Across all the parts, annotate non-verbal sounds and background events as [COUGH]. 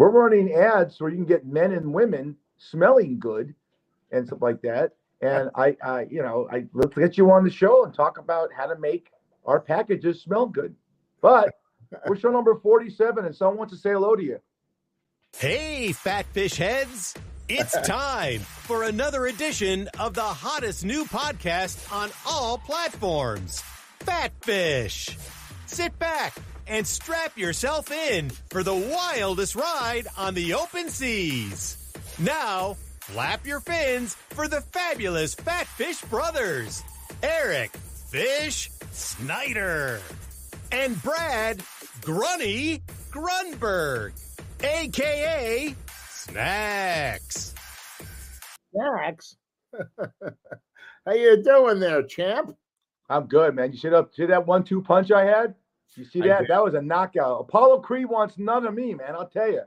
we're running ads where you can get men and women smelling good and stuff like that. And I, I, you know, I let's get you on the show and talk about how to make our packages smell good. But [LAUGHS] we're show number 47, and someone wants to say hello to you. Hey, fat fish heads. It's [LAUGHS] time for another edition of the hottest new podcast on all platforms Fat Fish. Sit back and strap yourself in for the wildest ride on the open seas. Now, flap your fins for the fabulous Fat Fish brothers, Eric Fish Snyder and Brad Grunny Grunberg, aka Snacks. Snacks. [LAUGHS] How you doing there, champ? I'm good, man. You see that, see that one-two punch I had? You see that? That was a knockout. Apollo Creed wants none of me, man. I'll tell you.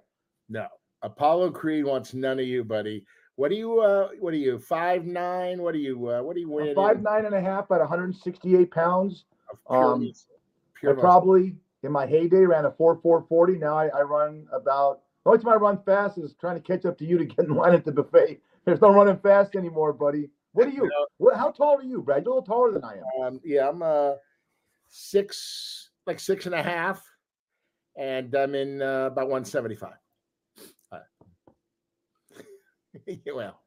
No. Apollo Creed wants none of you, buddy. What are you? Uh, what are you? Five nine? What are you? Uh, what are you weighing? five in? nine and a half at 168 pounds. Pure um. I muscle. probably in my heyday ran a four four forty. Now I, I run about. The only time I run fast is trying to catch up to you to get in line at the buffet. There's no running fast anymore, buddy. What are you? know- What, how tall are you, Brad? You're a little taller than I am. Um, yeah, I'm uh six, like six and a half, and I'm in uh, about 175. Uh, [LAUGHS] well,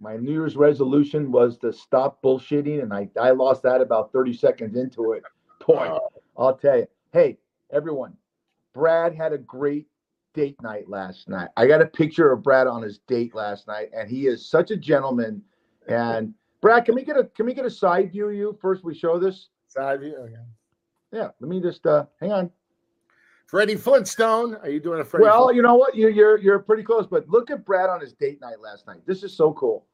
My New Year's resolution was to stop bullshitting, and I, I lost that about 30 seconds into it. Boy, Oh. I'll tell you. Hey, everyone, Brad had a great date night last night. I got a picture of Brad on his date last night, and he is such a gentleman. And Brad, can we get a can we get a side view of you first? We show this. side view. Okay. Yeah, let me just uh hang on. Freddie Flintstone. Are you doing a Freddie? Well, you know what? You're you're you're pretty close, but look at Brad on his date night last night. This is so cool.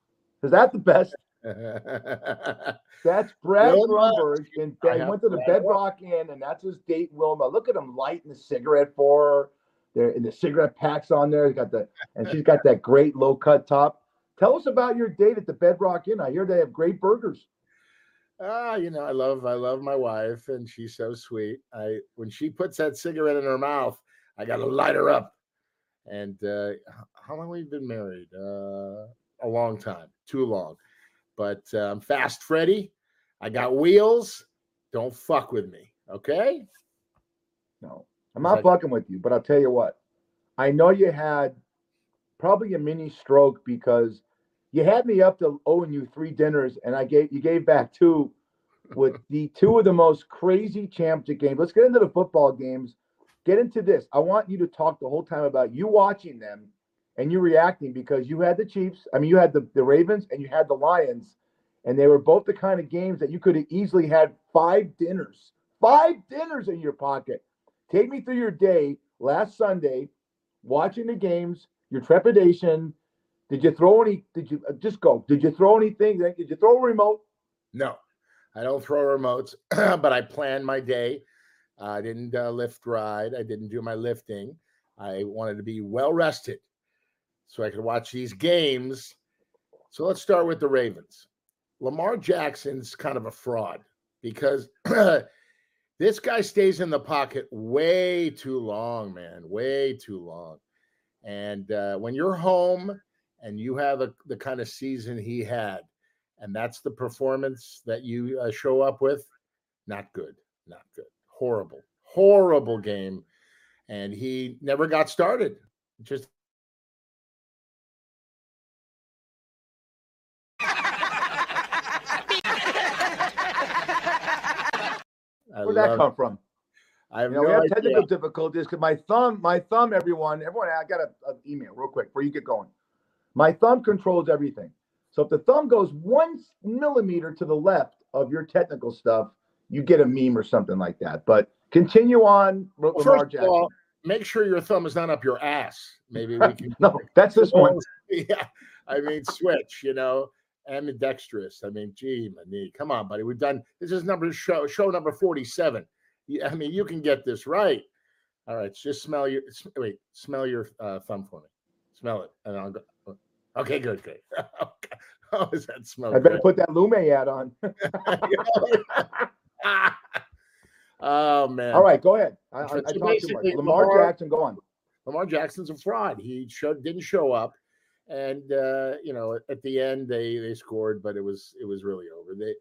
Is that the best? [LAUGHS] That's Brad Wilma. Grunberg, and I went to the Brad Bedrock Inn, and that's his date, Wilma. Look at him lighting the cigarette for her. There, and the cigarette packs on there. He's got the, and she's got that great low cut top. Tell us about your date at the Bedrock Inn. I hear they have great burgers. Ah, you know, I love I love my wife, and she's so sweet. I when she puts that cigarette in her mouth, I gotta light her up. And uh, how long we've been married? Uh, a long time, too long. But I'm fast, Freddy. I got wheels. Don't fuck with me, okay? No, I'm not fucking with you, but I'll tell you what. I know you had probably a mini stroke because you had me up to owing you three dinners, and I gave you gave back two with [LAUGHS] the two of the most crazy championship games. Let's get into the football games. Get into this. I want you to talk the whole time about you watching them and you reacting because you had the Chiefs. I mean, you had the, the Ravens and you had the Lions, and they were both the kind of games that you could have easily had five dinners, five dinners in your pocket. Take me through your day last Sunday, watching the games, your trepidation. Did you throw any? Did you uh, just go? Did you throw anything? Did you throw a remote? No, I don't throw remotes, [CLEARS THROAT] but I plan my day. I didn't uh, lift ride. I didn't do my lifting. I wanted to be well rested so I could watch these games. So let's start with the Ravens. Lamar Jackson's kind of a fraud because [CLEARS THROAT] this guy stays in the pocket way too long, man, way too long. And uh, when you're home and you have a, the kind of season he had, and that's the performance that you uh, show up with, not good, not good, horrible, horrible game. And he never got started. Just I Where'd that come from? I have You know, no we have idea. technical difficulties because my thumb, my thumb, everyone, everyone, I got an email real quick before you get going. My thumb controls everything. So if the thumb goes one millimeter to the left of your technical stuff, you get a meme or something like that. But continue on, Well, Lamar first of all, make sure your thumb is not up your ass. Maybe we can. [LAUGHS] no, that's this one. [LAUGHS] yeah, I mean, switch. You know, ambidextrous. I mean, gee, my knee. Come on, buddy. We've done this is number show show number forty-seven. I mean, you can get this right. All right, just smell your wait. Smell your uh, thumb for me. Smell it, and I'll go. Okay, good, good. [LAUGHS] okay. [LAUGHS] Oh, does that smell? I better good? put that Lume ad on. [LAUGHS] oh man! All right, go ahead. I, I, So I talked too much. Lamar, Lamar- Jackson, go on. Lamar Jackson's a fraud. He showed didn't show up, and uh, you know at the end they they scored, but it was it was really over. They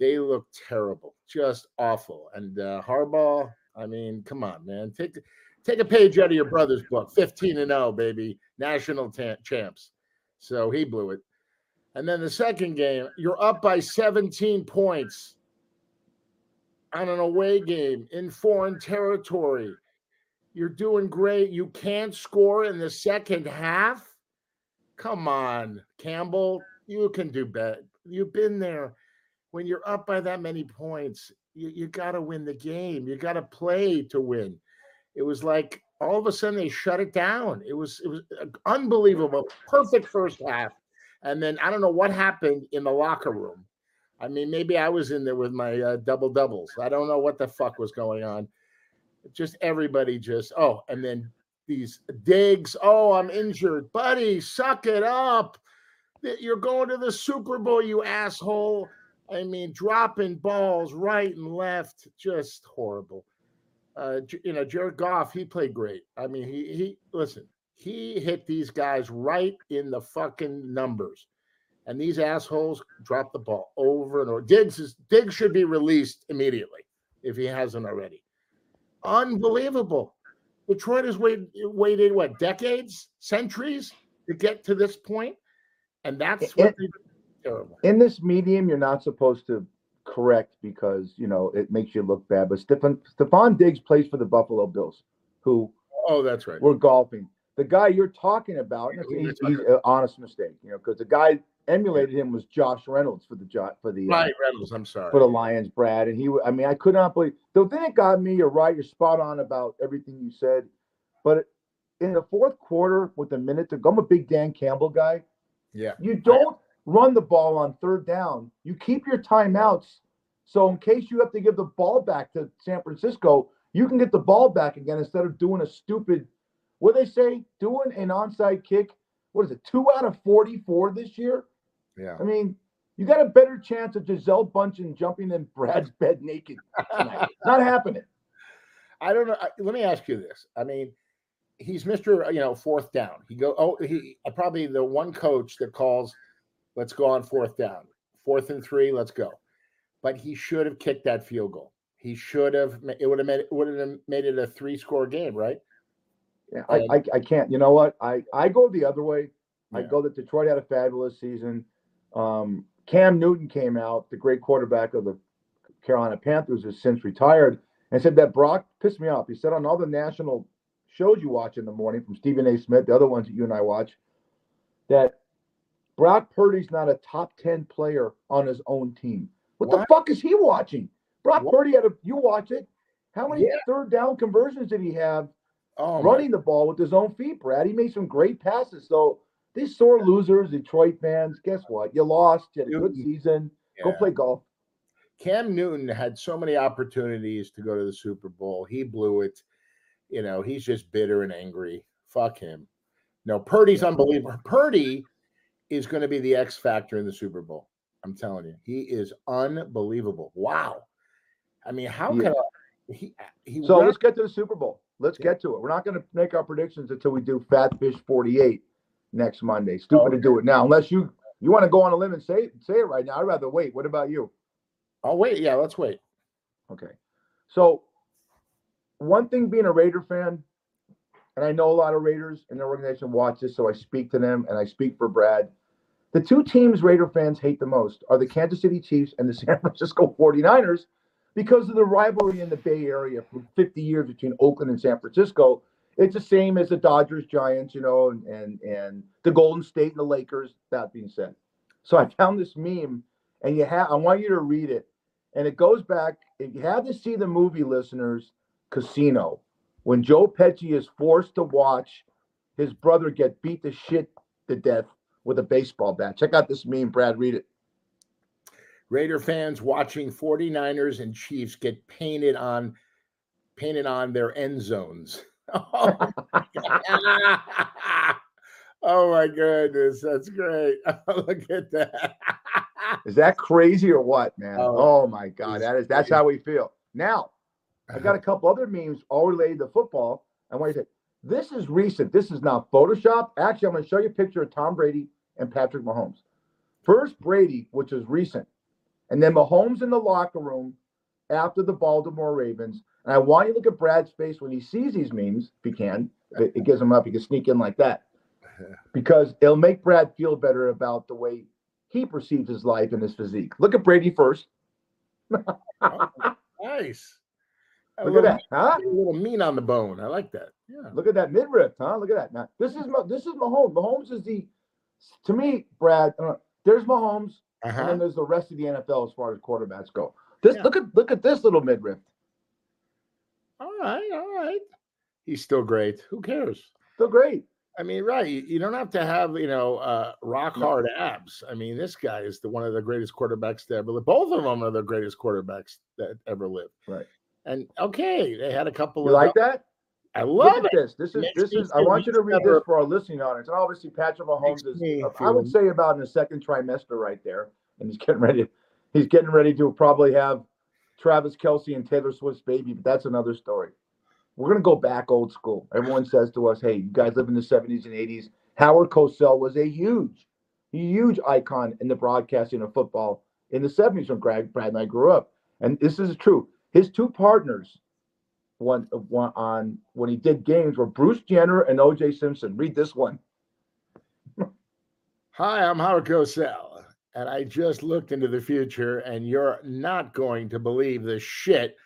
they looked terrible, just awful. And uh, Harbaugh, I mean, come on, man, take take a page out of your brother's book. Fifteen and zero, baby, national champs. So he blew it. And then the second game, you're up by 17 points on an away game in foreign territory. You're doing great. You can't score in the second half. Come on, Campbell. You can do better. You've been there. When you're up by that many points, you, you got to win the game. You got to play to win. It was like all of a sudden they shut it down. It was it was unbelievable. Perfect first half. And then I don't know what happened in the locker room. I mean, maybe I was in there with my uh, double doubles. I don't know what the fuck was going on. Just everybody just, oh, and then these digs. Oh, I'm injured. Buddy, suck it up. You're going to the Super Bowl, you asshole. I mean, dropping balls right and left, just horrible. Uh, you know, Jared Goff, he played great. I mean, he he listen, he hit these guys right in the fucking numbers and these assholes drop the ball over and over. Diggs is Diggs should be released immediately if he hasn't already. Unbelievable. Detroit has waited, waited what decades, centuries to get to this point, and that's what they terrible. In this medium, you're not supposed to correct because you know it makes you look bad. But Stefon Diggs plays for the Buffalo Bills, who oh, that's right. We're golfing. The guy you're talking about, he's, he's an honest mistake, you know, because the guy emulated him was Josh Reynolds for the for the right uh, Reynolds. I'm sorry for the Lions, Brad, and he. I mean, I could not believe the thing that got me. You're right. You're spot on about everything you said, but in the fourth quarter with a minute to go, I'm a big Dan Campbell guy. Yeah, you don't run the ball on third down. You keep your timeouts. So in case you have to give the ball back to San Francisco, you can get the ball back again instead of doing a stupid. What they say? Doing an onside kick. What is it? Two out of forty-four this year. Yeah. I mean, you got a better chance of Gisele Bündchen jumping in Brad's bed naked [LAUGHS] Not happening. I don't know. Let me ask you this. I mean, he's Mr. You know, fourth down. He go. Oh, he probably the one coach that calls, "Let's go on fourth down, fourth and three, let's go." But he should have kicked that field goal. He should have. It would have made it would have made it a three score game, right? Yeah, I, I, I can't. You know what? I I go the other way. Yeah. I go that Detroit had a fabulous season. Um, Cam Newton came out, the great quarterback of the Carolina Panthers, has since retired, and said that Brock pissed me off. He said on all the national shows you watch in the morning from Stephen A. Smith, the other ones that you and I watch, that Brock Purdy's not a top 10 player on his own team. What, what? the fuck is he watching? Brock what? Purdy had a you watch it. How many yeah. third down conversions did he have oh, running the ball with his own feet, Brad? He made some great passes. So these sore losers, Detroit fans, guess what? You lost. You had a good season. Yeah. Go play golf. Cam Newton had so many opportunities to go to the Super Bowl. He blew it. You know, he's just bitter and angry. Fuck him. No, Purdy's yeah. unbelievable. Purdy is going to be the X factor in the Super Bowl. I'm telling you, he is unbelievable. Wow. I mean, how yeah. can I, he? he so let's get to the Super Bowl. Let's get to it. We're not going to make our predictions until we do Fat Fish 48 next Monday. Stupid oh, to do it now, unless you you want to go on a limb and say say it right now. I'd rather wait. What about you? I'll wait. Yeah, let's wait. Okay. So one thing being a Raider fan, and I know a lot of Raiders in their organization watch this, so I speak to them and I speak for Brad. The two teams Raider fans hate the most are the Kansas City Chiefs and the [LAUGHS] San Francisco 49ers because of the rivalry in the Bay Area for 50 years between Oakland and San Francisco it's the same as the Dodgers, Giants, you know, and and and the Golden State and the Lakers. That being said, so I found this meme, and you have I want you to read it, and it goes back. If you have to see the movie, listeners, Casino, when Joe Pesci is forced to watch his brother get beat to shit to death with a baseball bat. Check out this meme, Brad. Read it. Raider fans watching 49ers and Chiefs get painted on painted on their end zones. [LAUGHS] Oh my, [LAUGHS] oh my goodness, that's great. [LAUGHS] Oh, look at that. is that crazy or what, man? Oh, oh my god, that is that's how we feel. Now, I uh-huh. got a couple other memes all related to football. I want you to say This is recent. This is not Photoshop. Actually, I'm going to show you a picture of Tom Brady and Patrick Mahomes. First Brady, which is recent, and then Mahomes in the locker room after the Baltimore Ravens. And I want you to look at Brad's face when he sees these memes, if he can. It, it gives him up. He can sneak in like that [LAUGHS] because it'll make Brad feel better about the way he perceives his life and his physique. Look at Brady first. [LAUGHS] Oh, nice. Look at little- that, huh? A little mean on the bone. I like that. Yeah. Look at that midriff, huh? Look at that. Now, this is this is Mahomes. Mahomes is the, to me, Brad. Uh, there's Mahomes, and Uh-huh. then there's the rest of the NFL as far as quarterbacks go. This Yeah. look at look at this little midriff. All right. All right. He's still great. Who cares? Still great. I mean, right. You don't have to have, you know, uh, rock No. hard abs. I mean, this guy is the one of the greatest quarterbacks to ever live. Both of them are the greatest quarterbacks that ever lived. Right. And okay, they had a couple of You of like that? I love it. this. This is this is. I want you to read this for our listening audience. And obviously, Patrick Mahomes is. I would say about in the second trimester right there, and he's getting ready. He's getting ready to probably have Travis Kelce and Taylor Swift's baby, but that's another story. We're gonna go back old school. Everyone says to us, "Hey, you guys live in the '70s and '80s." Howard Cosell was a huge, huge icon in the broadcasting of football in the '70s when Greg, Brad and I grew up. And this is true. His two partners, one, one on when he did games, were Bruce Jenner and O.J. Simpson. Read this one. [LAUGHS] Hi, I'm Howard Cosell, and I just looked into the future, and you're not going to believe the shit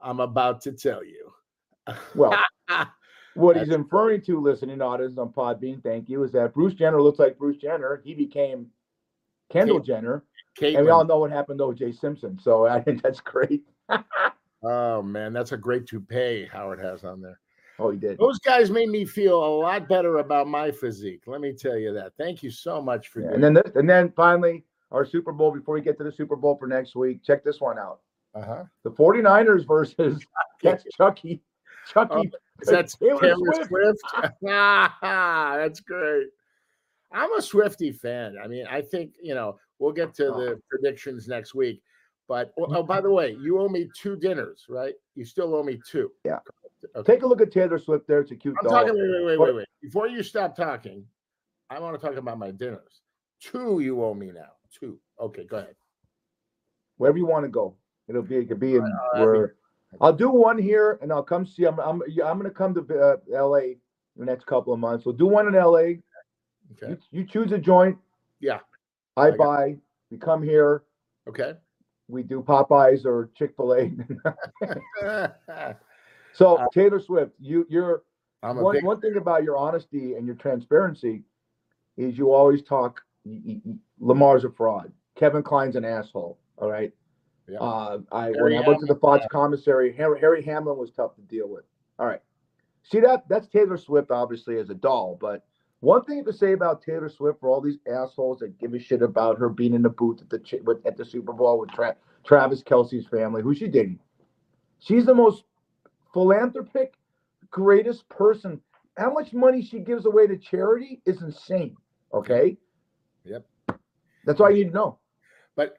I'm about to tell you. Well, [LAUGHS] what he's inferring to, listening audience on Podbean, thank you, is that Bruce Jenner looks like Bruce Jenner. He became Kendall Kate- Jenner, and we all know what happened to O.J. Simpson. So [LAUGHS] I think that's great. Oh man, that's a great toupee Howard has on there. Oh, he did. Those guys made me feel a lot better about my physique. Let me tell you that. Thank you so much for Yeah, and then this, and then finally our Super Bowl before we get to the Super Bowl for next week. Check this one out. uh-huh. The 49ers versus [LAUGHS] that's Chucky. Chucky. That's Taylor Taylor, Swift. Swift. [LAUGHS] that's great. I'm a Swifty fan. I mean, I think, you know, we'll get to the predictions next week. But oh, oh, by the way, you owe me two dinners, right? You still owe me two. Yeah. Okay. Take a look at Taylor Swift there. It's a cute I'm doll. talking. Wait, wait, wait, wait, wait. Before you stop talking, I want to talk about my dinners. Two you owe me now. Two. Okay, go ahead. Wherever you want to go. It'll be. It could be in that'd where. I'll do one here, and I'll come see. I'm. I'm. I'm going to come to uh, L.A. in the next couple of months. We'll do one in L.A. Okay. You, you choose a joint. Yeah. I, I buy. We come here. Okay. We do Popeyes or Chick Fil A. [LAUGHS] so Uh, Taylor Swift, you you're I'm one, big. one thing about your honesty and your transparency is you always talk Lamar's a fraud. Kevin Kline's an asshole. All right. Yeah. Uh, I Harry when I went to the Fox commissary, Harry, Harry Hamlin was tough to deal with. All right. See that that's Taylor Swift obviously as a doll, but one thing to say about Taylor Swift for all these assholes that give a shit about her being in the booth at the chi- with, at the Super Bowl with Tra- Travis Kelce's family, who she dating. She's the most philanthropic, greatest person. How much money she gives away to charity is insane. Okay. Yep. That's all you need to know. But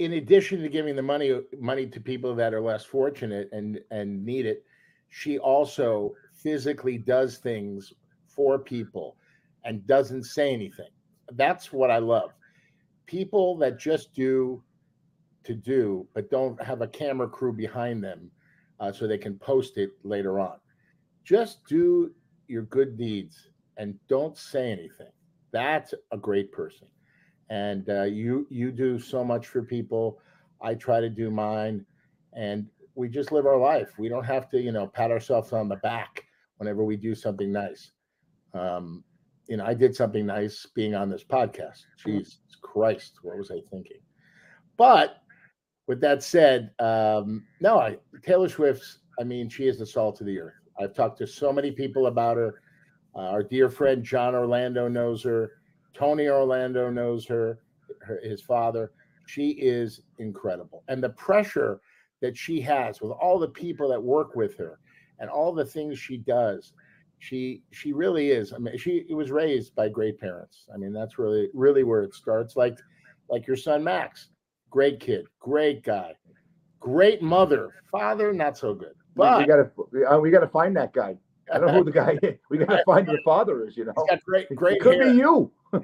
in addition to giving the money money to people that are less fortunate and and need it, she also physically does things for people and doesn't say anything. That's what I love. People that just do to do, but don't have a camera crew behind them uh, so they can post it later on. Just do your good deeds and don't say anything. That's a great person and uh, you you do so much for people i try to do mine and we just live our life we don't have to you know pat ourselves on the back whenever we do something nice um you know i did something nice being on this podcast. Jesus christ what was i thinking? But with that said um no i taylor swift's i mean she is the salt of the earth. I've talked to so many people about her. Uh, our dear friend john orlando knows her. Tony Orlando knows her, her, his father. She is incredible. And the pressure that she has with all the people that work with her and all the things she does, she she really is. I mean, she it was raised by great parents. I mean, that's really really where it starts. Like like your son Max, great kid, great guy, great mother, father not so good. But we gotta we, uh, gotta find that guy. I don't know who the guy is. We got to [LAUGHS] find the father is, you know. Great, great It could hair. be you. [LAUGHS]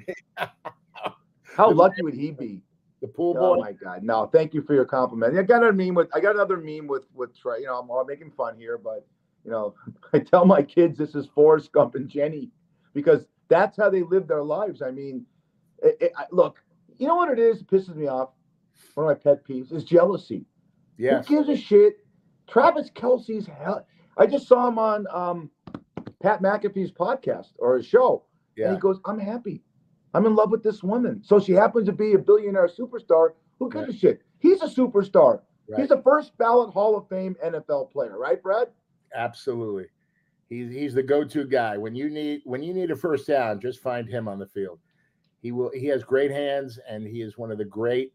How lucky would he be? The pool boy. Oh boy. my God! No, thank you for your compliment. I got a meme with I got another meme with with Trey. You know, I'm all making fun here, but you know, [LAUGHS] I tell my kids this is Forrest Gump and Jenny because that's how they live their lives. I mean, it, it, I, look, you know what it is? It pisses me off. One of my pet peeves is jealousy. Yeah. Who gives a shit? Travis Kelce's hell. I just saw him on um, Pat McAfee's podcast or his show. And he goes, I'm happy. I'm in love with this woman. So she happens to be a billionaire superstar. Who gives a shit? He's a superstar. Right. He's a first ballot Hall of Fame NFL player, right, Brad? Absolutely. He's he's the go-to guy. When you need when you need a first down, just find him on the field. He will he has great hands and he is one of the great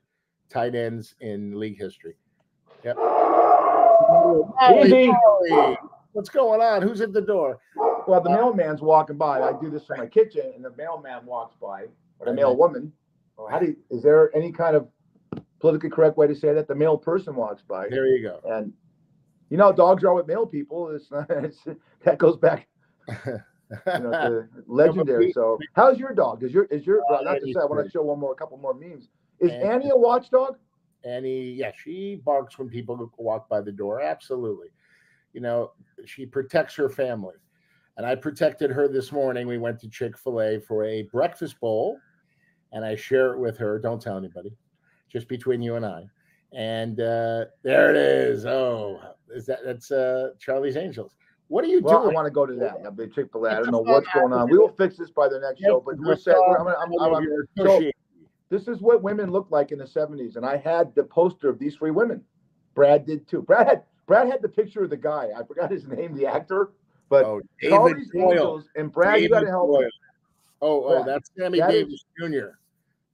tight ends in league history. Yep. Easy. Holy, What's going on? Who's at the door? Well, the mailman's walking by. I do this from my kitchen, and the mailman walks by, or the Okay. mail woman. How do you, is there any kind of politically correct way to say that? The male person walks by. There you go. And you know, dogs are with male people. It's, [LAUGHS] it's that goes back, [LAUGHS] you know, to legendary. So, how's your dog? Is your is your Uh, not to say I want to show one more, a couple more memes. Is Annie- Annie a watchdog? Annie, yeah, she barks when people walk by the door. Absolutely. You know, she protects her family. And I protected her this morning. We went to Chick fil A for a breakfast bowl, and I share it with her. Don't tell anybody, just between you and I. And uh, there it is. Oh, is that that's uh, Charlie's Angels? What are you Well, I want to go to that. A big Chick Fil A. I It's don't know what's going on. We will fix this by the next show. But we're set. We're, I'm, I'm, I'm, I'm, so- this is what women looked like in the 70s and i had the poster of these three women brad did too brad had brad had the picture of the guy i forgot his name the actor but oh, Charlie's David Doyle. Angels and brad you got to help Doyle. me Oh, oh, Brad, that's Sammy that is- Davis Jr.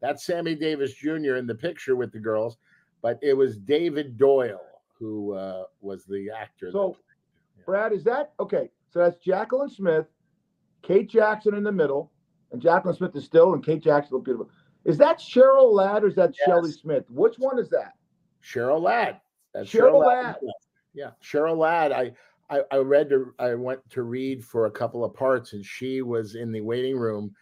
That's Sammy Davis Jr. in the picture with the girls, but it was David Doyle who uh, was the actor. So- that- brad is that okay so that's jacqueline smith kate jackson in the middle and jacqueline smith is still and kate jackson look beautiful is that cheryl ladd or is that Yes. shelly smith which one is that Cheryl Ladd. That's Cheryl Ladd. Yeah, Cheryl Ladd. I, I I read to I went to read for a couple of parts, and she was in the waiting room,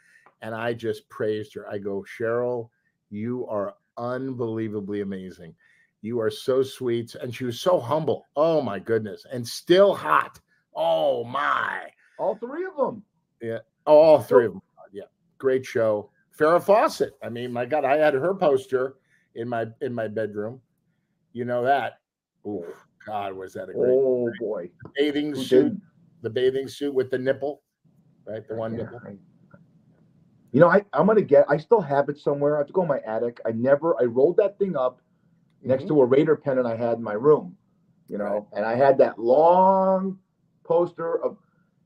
and I just praised her. I go, Cheryl, you are unbelievably amazing. You are so sweet, and she was so humble. Oh my goodness, and still hot. Oh my. all three of them Yeah. All three of them. Yeah, great show. Farrah Fawcett. I mean, my God, I had her poster in my in my bedroom. You know that. Oh God, was that a great oh boy bathing Who suit? didn't? The bathing suit with the nipple, right? The one Yeah, nipple. You know, I, I'm gonna get. I still have it somewhere. I have to go in my attic. I never. I rolled that thing up next Mhm. to a Raider pennant I had in my room. You know, Right. and I had that long poster of.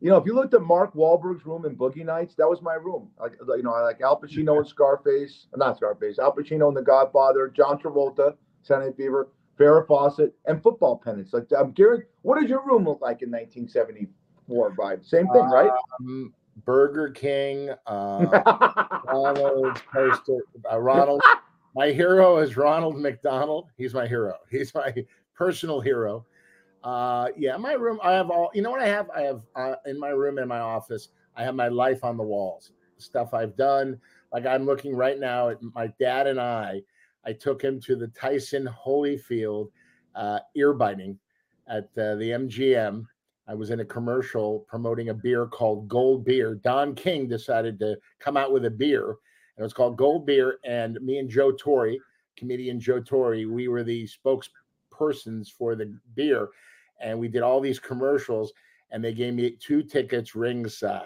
You know, if you looked at Mark Wahlberg's room in Boogie Nights, that was my room. Like, you know, I like Al Pacino and Scarface, not Scarface, Al Pacino and The Godfather, John Travolta, Saturday Night Fever, Farrah Fawcett, and football pennants. Like, I'm. What did your room look like in 1974? Vibe, same thing, right? Um, Burger King, uh, [LAUGHS] Ronald poster. Uh, Ronald, my hero is Ronald McDonald. He's my hero. [LAUGHS] He's my personal hero. Uh, yeah, my room. I have all. You know what I have? I have uh, in my room in my office. I have my life on the walls. Stuff I've done. Like I'm looking right now at my dad and I. I took him to the Tyson Holyfield uh, ear biting at uh, the MGM. I was in a commercial promoting a beer called Gold Beer. Don King decided to come out with a beer, and it was called Gold Beer. And me and Joe Torry, comedian Joe Torry, we were the spokespersons for the beer, and we did all these commercials. And they gave me two tickets ringside,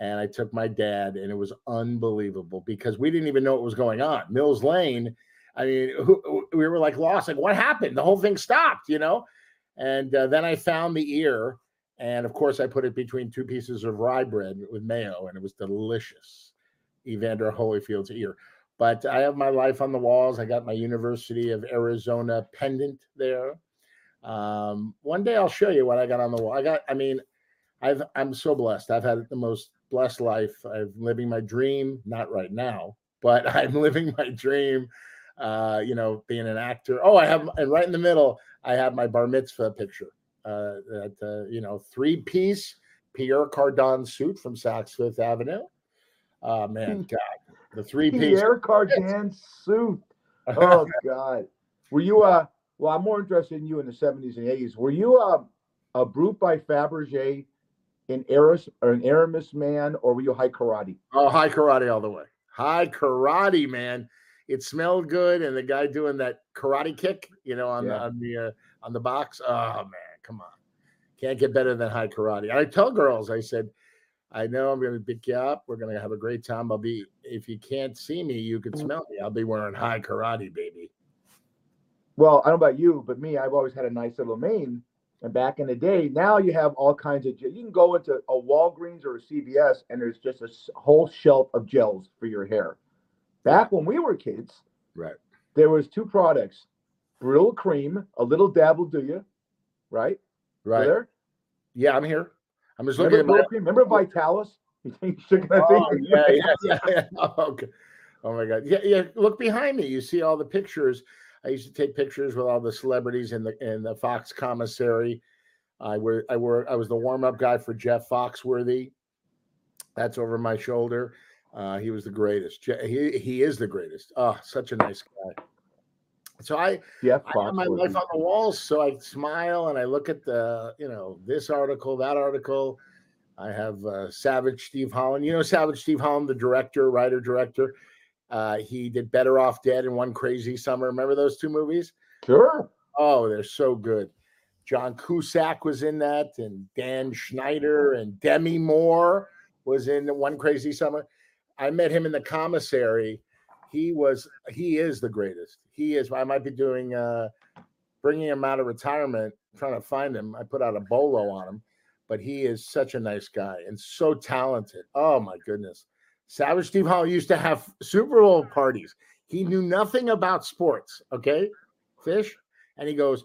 and I took my dad, and it was unbelievable because we didn't even know what was going on. Mills Lane, I mean, we were like lost. Like, what happened? The whole thing stopped, you know. And uh, then I found the ear, and of course, I put it between two pieces of rye bread with mayo, and it was delicious. Evander Holyfield's ear. But I have my life on the walls. I got my University of Arizona pendant there. Um, one day I'll show you what I got on the wall. I got, I mean, I've I'm so blessed. I've had the most blessed life. I'm living my dream, not right now, but [LAUGHS] I'm living my dream. Uh, you know, being an actor. Oh, I have, and right in the middle, I have my bar mitzvah picture. Uh, that uh, you know, three piece Pierre Cardin suit from Saks Fifth Avenue. Oh man, [LAUGHS] God, the three piece. Pierre Cardin suit. [LAUGHS] Oh God. Were you uh well I'm more interested in you in the 70s and 80s. Were you uh, a Brut by Fabergé in Eris or an Aramis man, or were you Hai Karate? Oh, Hai Karate all the way. Hai Karate, man. It smelled good, and the guy doing that karate kick, you know, on Yeah. the on the uh, on the box. Oh man, come on, can't get better than Hai Karate. I tell girls, I said, I know I'm going to pick you up. We're going to have a great time. I'll be if you can't see me, you can mm. smell me. I'll be wearing Hai Karate, baby. Well, I don't know about you, but me, I've always had a nice little mane. And back in the day, now you have all kinds of. You can go into a Walgreens or a CVS, and there's just a whole shelf of gels for your hair. Back when we were kids, Right. there was two products: Brylcreem, a little dab will do you, right? You Right. There? Yeah, I'm here. I'm just Remember looking at my. Remember Vitalis? [LAUGHS] You think you should I think Oh, yeah, yeah, yeah, [LAUGHS] yeah. Oh, okay. Oh my God. Yeah, yeah. Look behind me. You see all the pictures. I used to take pictures with all the celebrities in the in the Fox commissary. I were I were I was the warm up guy for Jeff Foxworthy. That's over my shoulder. Uh, he was the greatest. Je- He he is the greatest. Oh, such a nice guy. So I Jeff I have my life on the walls, so I smile and I look at the, you know, this article, that article. I have uh, Savage Steve Holland. You know, Savage Steve Holland, the director, writer, director. Uh, he did Better Off Dead and One Crazy Summer. Remember those two movies? Sure. Oh, they're so good. John Cusack was in that, and Dan Schneider and Demi Moore was in One Crazy Summer. I met him in the commissary. He was, he is the greatest. He is. I might be doing, uh, bringing him out of retirement, trying to find him. I put out a bolo on him, but he is such a nice guy and so talented. Oh my goodness. Savage Steve Holland used to have Super Bowl parties. He knew nothing about sports. Okay, fish, and he goes,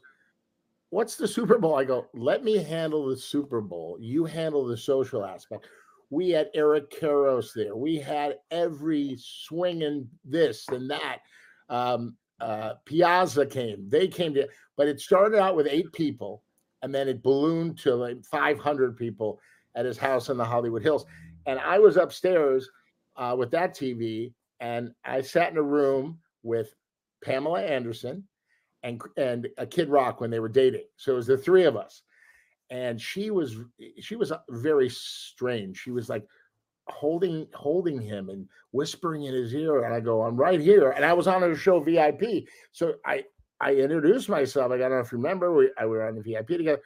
"What's the Super Bowl?" I go, "Let me handle the Super Bowl. You handle the social aspect." We had Eric Karros there. We had every swinging this and that. Um, uh, Piazza came. They came to, but it started out with eight people, and then it ballooned to like 500 people at his house in the Hollywood Hills. And I was upstairs uh, with that TV, and I sat in a room with Pamela Anderson and and a Kid Rock when they were dating. So it was the three of us, and she was she was uh, very strange. She was like holding holding him and whispering in his ear, and I go, "I'm right here," and I was on her show VIP. So I I introduced myself. I don't know if you remember, we I were on the VIP together.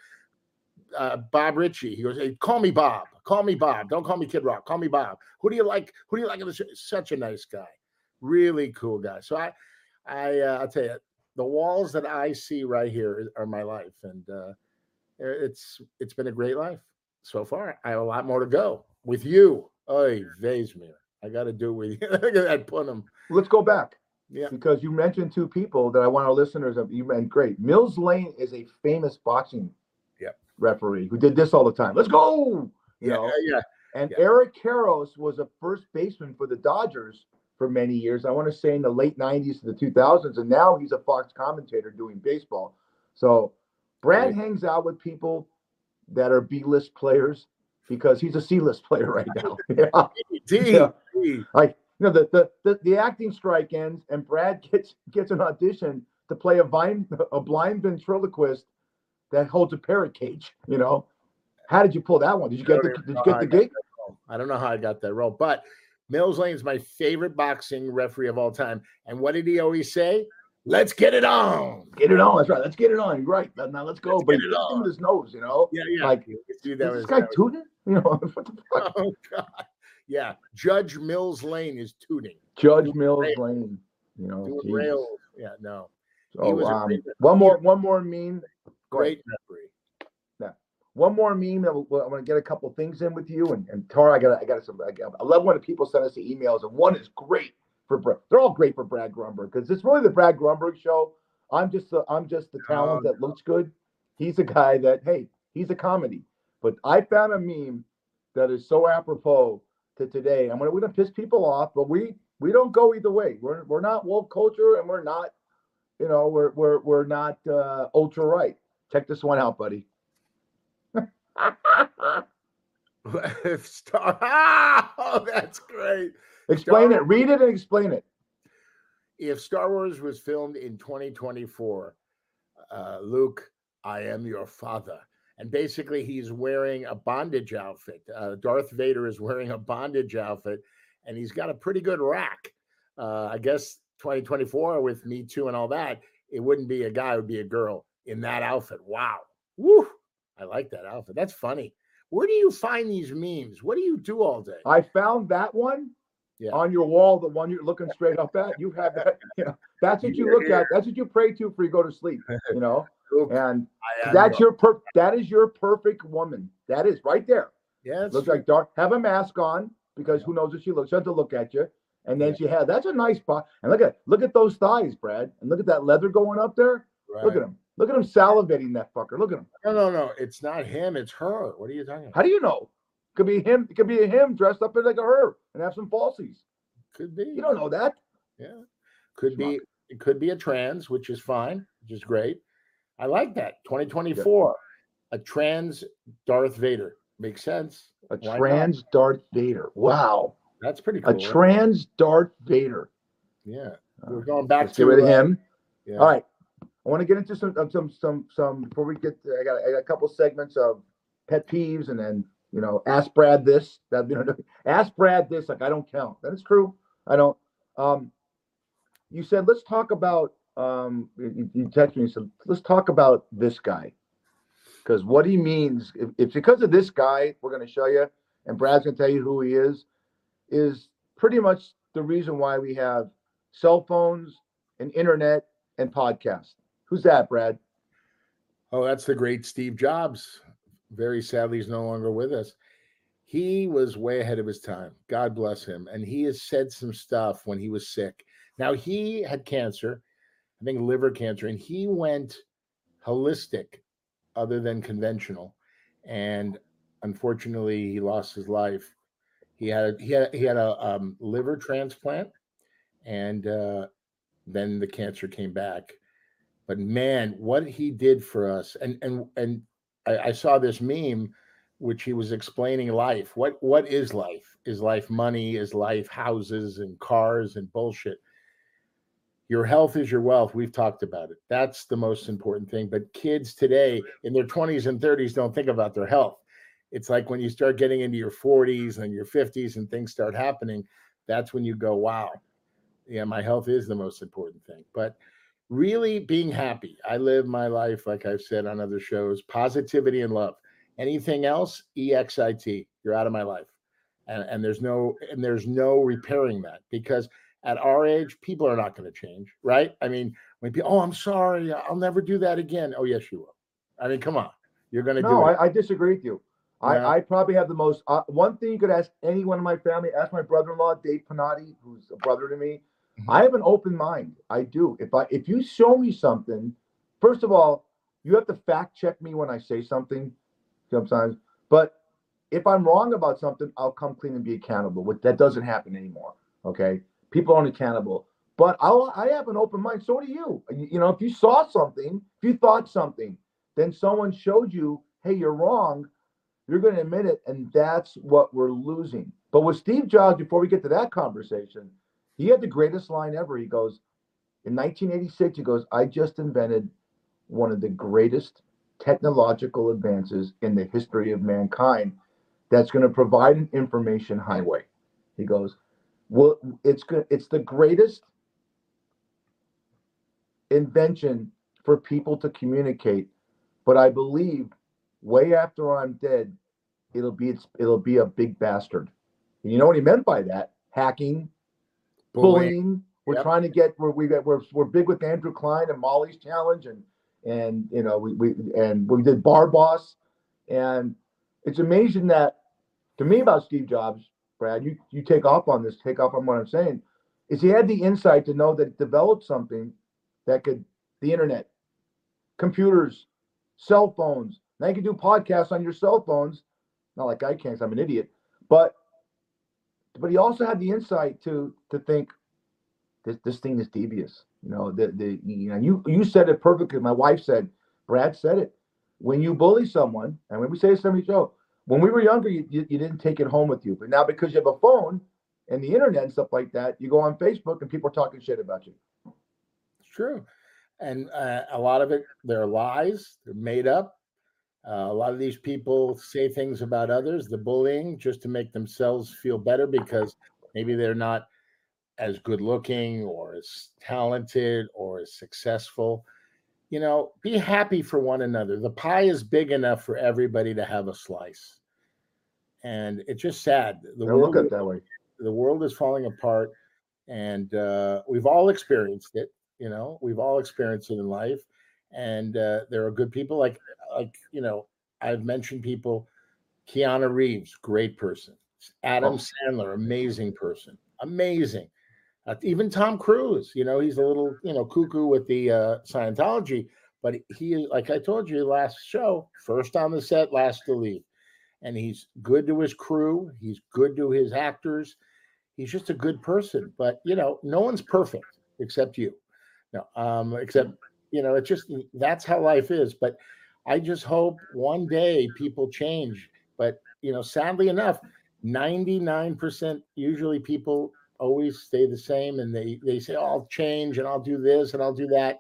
Uh, Bob Ritchie. He goes, "Hey, call me Bob. Call me Bob. Don't call me Kid Rock. Call me Bob. Who do you like? Who do you like in the show?" Such a nice guy, really cool guy. So I, I, uh, I'll tell you, the walls that I see right here are my life, and uh, Uh, it's it's been a great life so far. I have a lot more to go with you. Oy, Vesmir. I got to do it with you. Look at that Punim. Let's go back. Yeah. Because you mentioned two people that I want our listeners of you meant great. Mills Lane is a famous boxing Yep. referee who did this all the time. Let's go. You Yeah, know, yeah. and yeah. Eric Karros was a first baseman for the Dodgers for many years. I want to say in the late 90s to the 2000s, and now he's a Fox commentator doing baseball. So Brad Right. hangs out with people that are B-list players because he's a C-list [LAUGHS] player right now. [LAUGHS] yeah. D, Yeah. Like you know, the, the the the acting strike ends, and Brad [LAUGHS] gets gets an audition to play a vine a blind ventriloquist that holds a parrot cage. You know, how did you pull that one? Did you get the did you get the gig? I don't know how I got that role, but Mills Lane is my favorite boxing referee of all time. And what did he always say? Let's get it on. Get it on. That's right. Let's get it on. You're right. Now, let's go. Let's but get he it on. with his nose. You know, Yeah, yeah. Like, You see is that this guy that tooting? [LAUGHS] You know, what the fuck? Oh God. Yeah. Judge Mills Lane is tooting. Judge Doing Mills. Lane. You know. Yeah, no. So, um, one more one more meme. Great referee. one more meme that we'll, I'm going to get a couple things in with you. And, and Tara, I got I got some. I, got, I love when people send us the emails, and one is great for Brad. They're all great for Brad Grunberg because it's really the Brad Grunberg show. I'm just the I'm just the talent Oh, that looks good. He's a guy that hey, he's a comedy. But I found a meme that is so apropos to today. I'm gonna we're gonna piss people off, but we we don't go either way. We're we're not woke culture, and we're not, you know, we're we're we're not uh, ultra right. Check this one out, buddy. [LAUGHS] [LAUGHS] Star, [LAUGHS] oh, that's great. Explain Star- it. Read it and explain it. If Star Wars was filmed in 2024, uh, Luke, I am your father. And basically, he's wearing a bondage outfit. Uh, Darth Vader is wearing a bondage outfit, and he's got a pretty good rack. Uh, I guess 2024 with Me Too and all that, it wouldn't be a guy, it would be a girl in that outfit. Wow. Woo. I like that outfit. That's funny. Where do you find these memes? What do you do all day? I found that one Yeah. on your wall, the one you're looking straight up at. You have that. [LAUGHS] You know, that's what you look at. That's what you pray to before you go to sleep. You know, [LAUGHS] and that's your- your per. That is your perfect woman. That is right there. yeah, that's Looks true. like dark. Have a mask on because who knows if she looks. She has to look at you, and then Yeah. she had. That's a nice spot. And look at look at those thighs, Brad, and look at that leather going up there. Look at him. Look at him salivating that fucker. Look at him. No, no, no. It's not him. It's her. What are you talking about? How do you know? Could be him. It could be him dressed up as like a her and have some falsies. Could be. You don't know that. Yeah. Could be. It could be a trans, which is fine, which is great. I like that. 2024, a trans Darth Vader makes sense. A Why not? trans Darth Vader. Wow. That's pretty cool. A trans Darth Vader. yeah. Uh, We're going back Let's to get rid of him. Yeah. All right. I want to get into some, uh, some, some, some. Before we get, I got, I got a couple segments of pet peeves, and then you know, ask Brad this. That you know, [LAUGHS] ask Brad this. Like I don't count. That is true. I don't. Um, you said let's talk about. Um, you, you texted me. and said let's talk about this guy, because what he means. If it's because of this guy, we're going to show you, and Brad's going to tell you who he is. Is pretty much the reason why we have cell phones and internet and podcasts. Who's that, Brad? Oh, that's the great Steve Jobs. Very sadly, he's no longer with us. He was way ahead of his time. God bless him. And he has said some stuff when he was sick. Now, he had cancer, I think liver cancer, and he went holistic other than conventional. And unfortunately, he lost his life. He had he had he had a um, liver transplant, and uh, then the cancer came back but man, what he did for us, and and and I, I saw this meme, which he was explaining life. What what is life? Is life money? Is life houses and cars and bullshit? Your health is your wealth. We've talked about it. That's the most important thing. But kids today, oh, in their twenties and thirties, don't think about their health. It's like when you start getting into your forties and your fifties, and things start happening. That's when you go, "Wow, yeah, my health is the most important thing." But really being happy. I live my life, like I've said on other shows, positivity and love. Anything else, EXIT, you're out of my life. And, and there's no and there's no repairing that because at our age, people are not going to change, right? I mean, when people, oh, I'm sorry, I'll never do that again. Oh, yes, you will. I mean, come on, you're going to No, do it. I, I disagree with you. Yeah. I, I probably have the most. Uh, one thing you could ask anyone in my family. Ask my brother-in-law, Dave Panati, who's a brother to me. Mhm. I have an open mind. I do. If I if you show me something, first of all, you have to fact check me when I say something sometimes. But if I'm wrong about something, I'll come clean and be accountable. Which that doesn't happen anymore. Okay, people aren't accountable. But I'll I have an open mind. So do you. You you know, if you saw something, if you thought something, then someone showed you, hey, you're wrong. You're going to admit it, and that's what we're losing. But with Steve Jobs, before we get to that conversation, he had the greatest line ever. He goes, in 1986, he goes, I just invented one of the greatest technological advances in the history of mankind that's going to provide an information highway. He goes, well, it's good. It's the greatest invention for people to communicate. But I believe way after I'm dead, it'll be it'll be a big bastard. And you know what he meant by that? Hacking, Bullying. bullying. We're Yep. trying to get where we we're we're big with Andrew Klein and Molly's challenge and and you know we, we and we did Bar Boss and it's amazing that to me about Steve Jobs, Brad, you you take off on this, take off on what I'm saying, is he had the insight to know that developed something that could the internet, computers, cell phones. Now you can do podcasts on your cell phones. Not like I can, 'cause I'm an idiot, but but he also had the insight to to think this this thing is devious. You know, the the you know you you said it perfectly. My wife said, Brad said it. When you bully someone, and when we say this every show, when we were younger, you, you, you didn't take it home with you. But now because you have a phone and the internet and stuff like that, you go on Facebook and people are talking shit about you. It's true. And uh, a lot of it, they're lies, they're made up. Uh, a lot of these people say things about others, the bullying, just to make themselves feel better because maybe they're not as good looking or as talented or as successful. You know, be happy for one another. The pie is big enough for everybody to have a slice. And it's just sad. The world, look at it that way. the world is falling apart and uh, we've all experienced it you know we've all experienced it in life and uh, there are good people like like you know i've mentioned people. Keanu reeves great person. Adam Oh. sandler amazing person. Amazing. Uh, even tom cruise you know he's a little you know cuckoo with the uh, scientology but he is like i told you last show first on the set last to leave. And he's good to his crew. He's good to his actors. He's just a good person but you know no one's perfect except you. No um except you know it's just that's how life is. But i just hope one day people change but you know sadly enough 99% usually people always stay the same and they they say oh, i'll change and i'll do this and i'll do that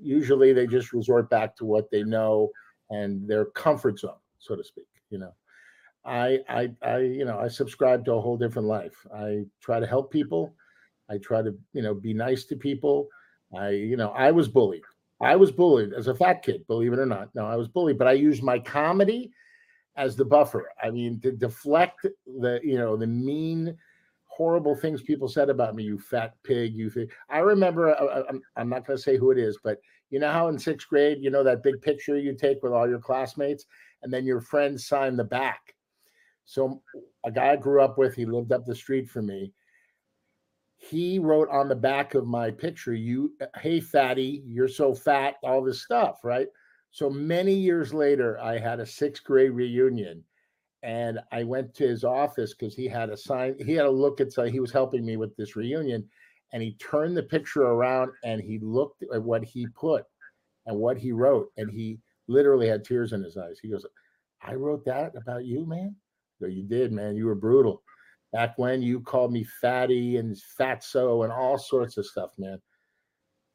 usually they just resort back to what they know and their comfort zone so to speak you know I, I, I, you know, I subscribe to a whole different life. I try to help people. I try to, you know, be nice to people. I, you know, I was bullied. I was bullied as a fat kid, believe it or not. No, I was bullied, but I used my comedy as the buffer. I mean, to deflect the, you know, the mean, horrible things people said about me. You fat pig. You. Fi-. I remember. I, I'm, I'm not going to say who it is, but you know how in sixth grade, you know that big picture you take with all your classmates, and then your friends sign the back. So a guy I grew up with, he lived up the street from me. He wrote on the back of my picture, "You, hey fatty, you're so fat," all this stuff, right? So many years later, I had a sixth grade reunion, and I went to his office because he had a sign. He had a look at. He was helping me with this reunion, and he turned the picture around and he looked at what he put and what he wrote, and he literally had tears in his eyes. He goes, "I wrote that about you, man." So you did, man. You were brutal. Back when you called me fatty and fatso and all sorts of stuff, man.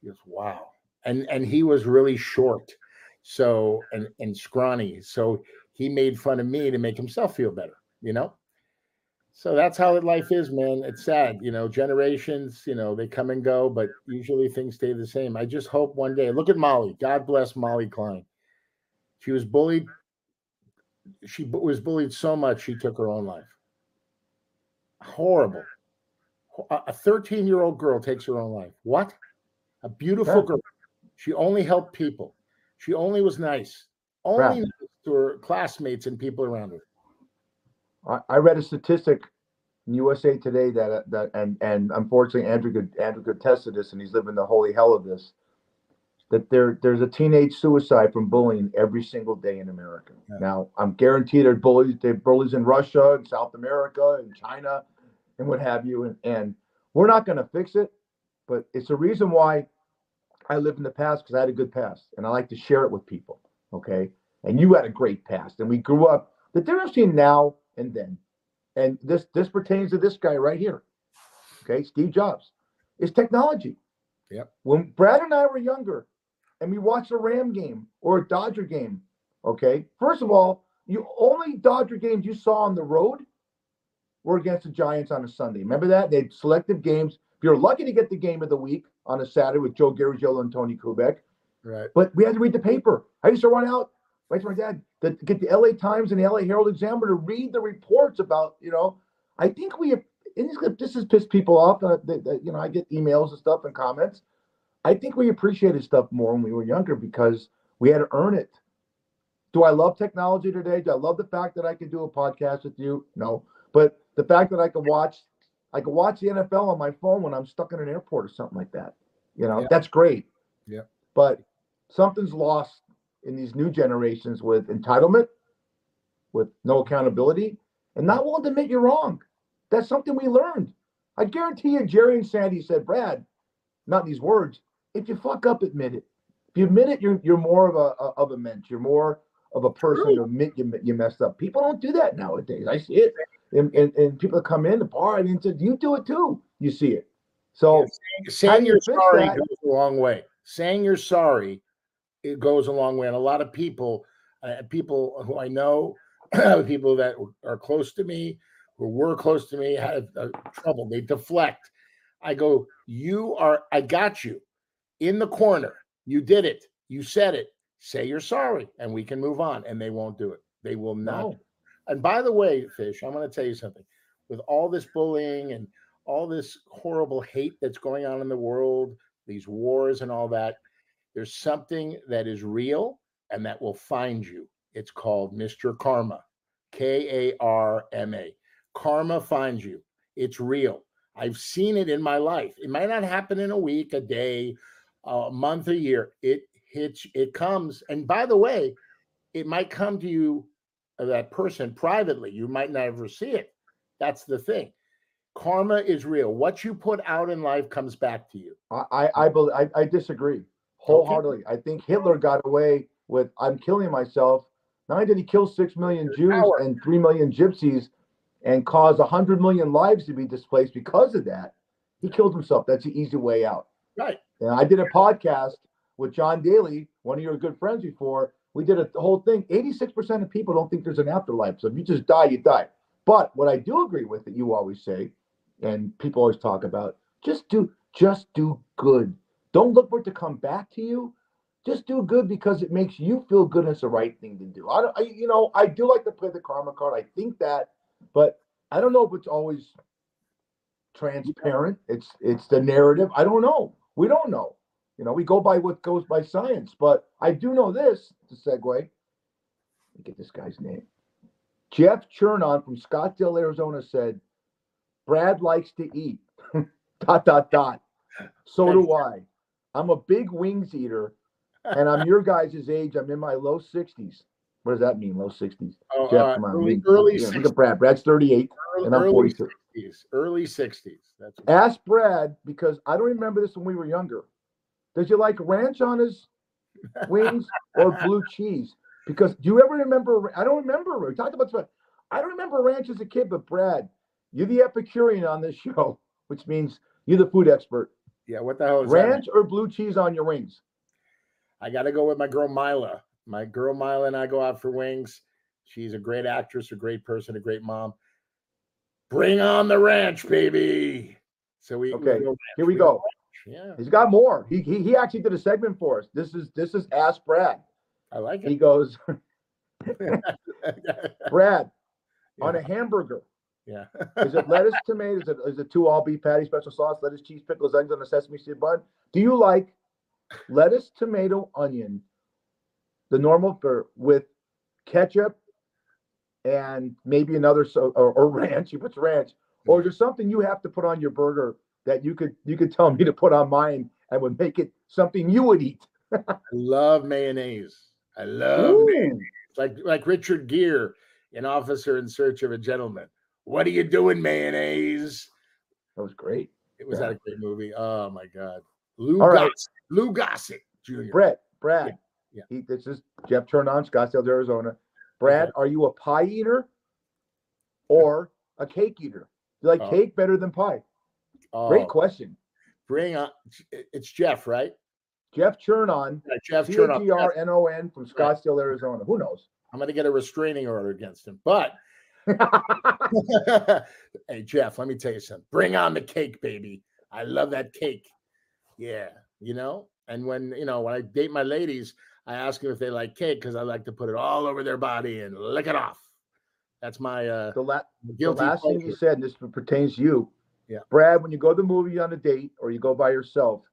He goes, wow. And and he was really short. So and and scrawny. So he made fun of me to make himself feel better, you know? So that's how life is, man. It's sad, you know, generations, you know, they come and go, but usually things stay the same. I just hope one day. Look at Molly. God bless Molly Klein. She was bullied she was bullied so much she took her own life. Horrible. A 13 year old girl takes her own life. What? A beautiful Yeah. girl. She only helped people. She only was nice. Only Right. nice to her classmates and people around her. I, I read a statistic in USA Today that uh, that and and unfortunately Andrew could Andrew could attest to this, and he's living the holy hell of this. That there there's a teenage suicide from bullying every single day in America. Yeah. Now I'm guaranteed there's bullies there's bullies in Russia and South America and China and what have you, and and we're not going to fix it, but it's a reason why I lived in the past because I had a good past, and I like to share it with people. Okay, and you had a great past, and we grew up. The difference between now and then and this this pertains to this guy right here okay steve jobs is technology Yep. when brad and i were younger and we watched a ram game or a dodger game okay first of all you only dodger games you saw on the road were against the giants on a sunday remember that they had selective games if you're lucky to get the game of the week on a saturday with joe garagiola and tony kubek Right. but we had to read the paper. I used to run out, right to my dad, to get the LA Times and the LA Herald Examiner to read the reports about, you know, I think we have, and this, this has pissed people off. Uh, you know, I get emails and stuff and comments. I think we appreciated stuff more when we were younger because we had to earn it. Do I love technology today? Do I love the fact that I can do a podcast with you? No. But the fact that I can watch, I can watch the NFL on my phone when I'm stuck in an airport or something like that. You know, Yeah. that's great. Yeah. But something's lost in these new generations with entitlement, with no accountability, and not willing to admit you're wrong. That's something we learned. I guarantee you, Jerry and Sandy said, Brad, not in these words, if you fuck up, admit it. If you admit it, you're you're more of a of a mensch. You're more of a person to admit you, you messed up. People don't do that nowadays. I see it. And, and, and people come in the bar and say, you do it too. You see it. So yeah, saying you're sorry that? goes a long way. Saying you're sorry, it goes a long way. And a lot of people, uh, people who I know, [CLEARS THROAT] people that are close to me, who were close to me, have uh, trouble. They deflect. I go, you are. I got you in the corner. You did it. You said it. Say you're sorry, and we can move on. And they won't do it. They will not. No. And by the way, Fish, I'm going to tell you something. With all this bullying and all this horrible hate that's going on in the world, these wars and all that, there's something that is real and that will find you. It's called Mr. Karma, K A R M A. Karma finds you. It's real. I've seen it in my life. It might not happen in a week, a day, a month, a year. It hits, it comes. And by the way, it might come to you, uh, that person privately. You might never see it. That's the thing. Karma is real. What you put out in life comes back to you. I I I, believe, I, I disagree wholeheartedly. Okay. I think Hitler got away with "I'm killing myself." Not only did he kill six million Jews power. and three million Gypsies, and cause a hundred million lives to be displaced because of that, he killed himself. That's the easy way out. Right. And I did a podcast with John Daly, one of your good friends before. We did a whole thing. 86% of people don't think there's an afterlife. So if you just die, you die. But what I do agree with that you always say, and people always talk about, just do just do good. Don't look for it to come back to you. Just do good because it makes you feel good and it's the right thing to do. I don't, I, you know, I do like to play the karma card. I think that, but I don't know if it's always transparent. It's it's the narrative. I don't know. We don't know. You know, we go by what goes by science. But I do know this. To segue, let me get this guy's name. Jeff Chernon from Scottsdale, Arizona said, "Brad likes to eat." [LAUGHS] dot dot dot. So do I. I'm a big wings eater, and I'm your guys' age. I'm in my low 60s. What does that mean, low 60s? Oh, Jeff, uh, come on. Early, early yeah, look at Brad. Brad's 38, early, and I'm 46. 60s, early 60s. That's Ask Brad because I don't remember this when we were younger. Does he like ranch on his [LAUGHS] wings or blue cheese? Because do you ever remember? I don't remember. We talked about this. I don't remember ranch as a kid, but Brad, you're the Epicurean on this [LAUGHS] show, which means you're the food expert. Yeah, what the hell is ranch or blue cheese on your wings? I got to go with my girl Mila. My girl Mila and I go out for wings. She's a great actress, a great person, a great mom. Bring on the ranch, baby. So we okay. We here we, we go. Yeah, he's got more. He, he he actually did a segment for us. This is this is Ask Brad. I like it. He goes, [LAUGHS] Brad, yeah. on a hamburger, yeah. is it lettuce, [LAUGHS] tomatoes? Is it, is it two all beef patty, special sauce, lettuce, cheese, pickles, onions on a sesame seed bun? Do you like lettuce, tomato, onion, the normal for with ketchup and maybe another so or, or ranch? You put ranch, or mm-hmm. is there something you have to put on your burger that you could you could tell me to put on mine and would make it something you would eat? I [LAUGHS] love mayonnaise. I love Ooh. mayonnaise. Like like Richard Gere an Officer in Search of a Gentleman. What are you doing, mayonnaise? That was great. It was yeah. that a great movie. Oh my god. Lou All right. Gossett, Lou Gossett Jr. Brett, Brad. Yeah. Yeah. He, this is Jeff Chernon, Scottsdale, Arizona. Brad, are you a pie eater or a cake eater? Do You like oh. cake better than pie? Oh. Great question. Bring on. It's Jeff, right? Jeff Chernon. Yeah, Jeff Chernon. C-H-E-R-N-O-N from Scottsdale, Arizona. Who knows? I'm going to get a restraining order against him, but [LAUGHS] [LAUGHS] hey, Jeff, let me tell you something. Bring on the cake, baby. I love that cake. Yeah, you know. And when you know when I date my ladies, I ask them if they like cake because I like to put it all over their body and lick it off. That's my uh the, la- the last pleasure. thing you said, and this pertains to you. Yeah. Brad, when you go to the movie on a date or you go by yourself,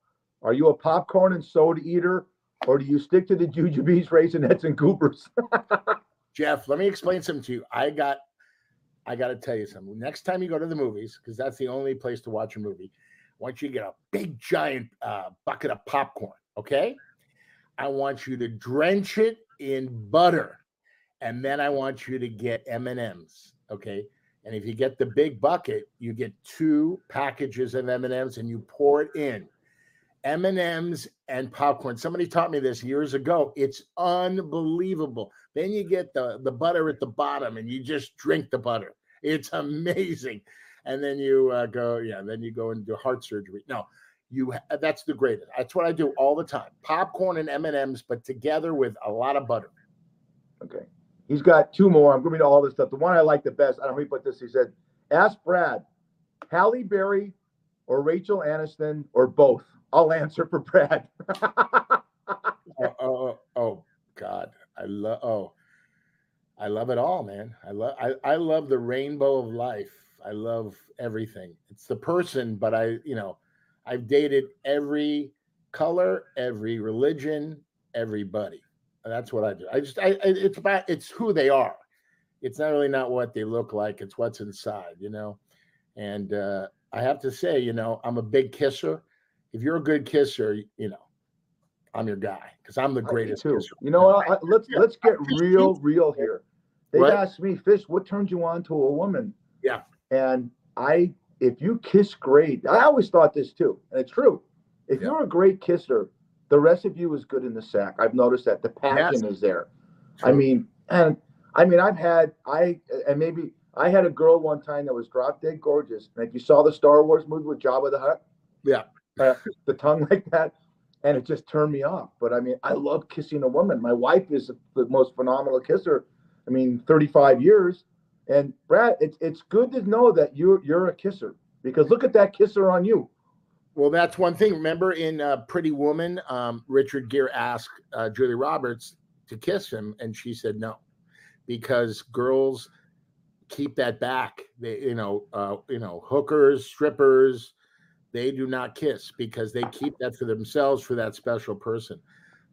are you a popcorn and soda eater or do you stick to the jujubes, raisinets, and goobers? [LAUGHS] Jeff, let me explain something to you. I got I got to tell you something. Next time you go to the movies, because that's the only place to watch a movie, I want you to get a big giant uh, bucket of popcorn. Okay, I want you to drench it in butter, and then I want you to get M and M's. Okay, and if you get the big bucket, you get two packages of M and M's, and you pour it in. M and M's and popcorn. Somebody taught me this years ago. It's unbelievable. Then you get the the butter at the bottom, and you just drink the butter. It's [LAUGHS] amazing. And then you uh, go, yeah. Then you go and do heart surgery. No, you. Uh, that's the greatest. That's what I do all the time. Popcorn and M and M's, but together with a lot of butter. Okay. He's got two more. I'm going to all this stuff. The one I like the best. I don't know he put this. He said, "Ask Brad, Halle Berry, or Rachel Aniston, or both." I'll answer for Brad. [LAUGHS] Oh, oh, oh, oh, God, I love. Oh, I love it all, man. I love. I, I love the rainbow of life. I love everything. It's the person, but I, you know, I've dated every color, every religion, everybody. And that's what I do. I just, I, it's about, it's who they are. It's not really not what they look like. It's what's inside, you know. And uh, I have to say, you know, I'm a big kisser. If you're a good kisser, you know, I'm your guy because I'm the greatest. Too. You know what? I, [LAUGHS] let's yeah. let's get real, real here. They right? asked me, Fish, what turns you on to a woman? Yeah. And I, if you kiss great, I always thought this too, and it's true. If yeah. you're a great kisser, the rest of you is good in the sack. I've noticed that the passion yes. is there. True. I mean, and I mean, I've had I and maybe I had a girl one time that was drop dead gorgeous. Like you saw the Star Wars movie with Jabba the Hutt. Yeah. Uh, the tongue like that and it just turned me off. But I mean, I love kissing a woman. My wife is the most phenomenal kisser. I mean, 35 years. And Brad, it's it's good to know that you're you're a kisser because look at that kisser on you. Well, that's one thing. Remember in uh, Pretty Woman, um, Richard Gere asked uh, Julia Roberts to kiss him, and she said no, because girls keep that back. They, you know, uh, you know, hookers, strippers, they do not kiss because they keep that for themselves for that special person.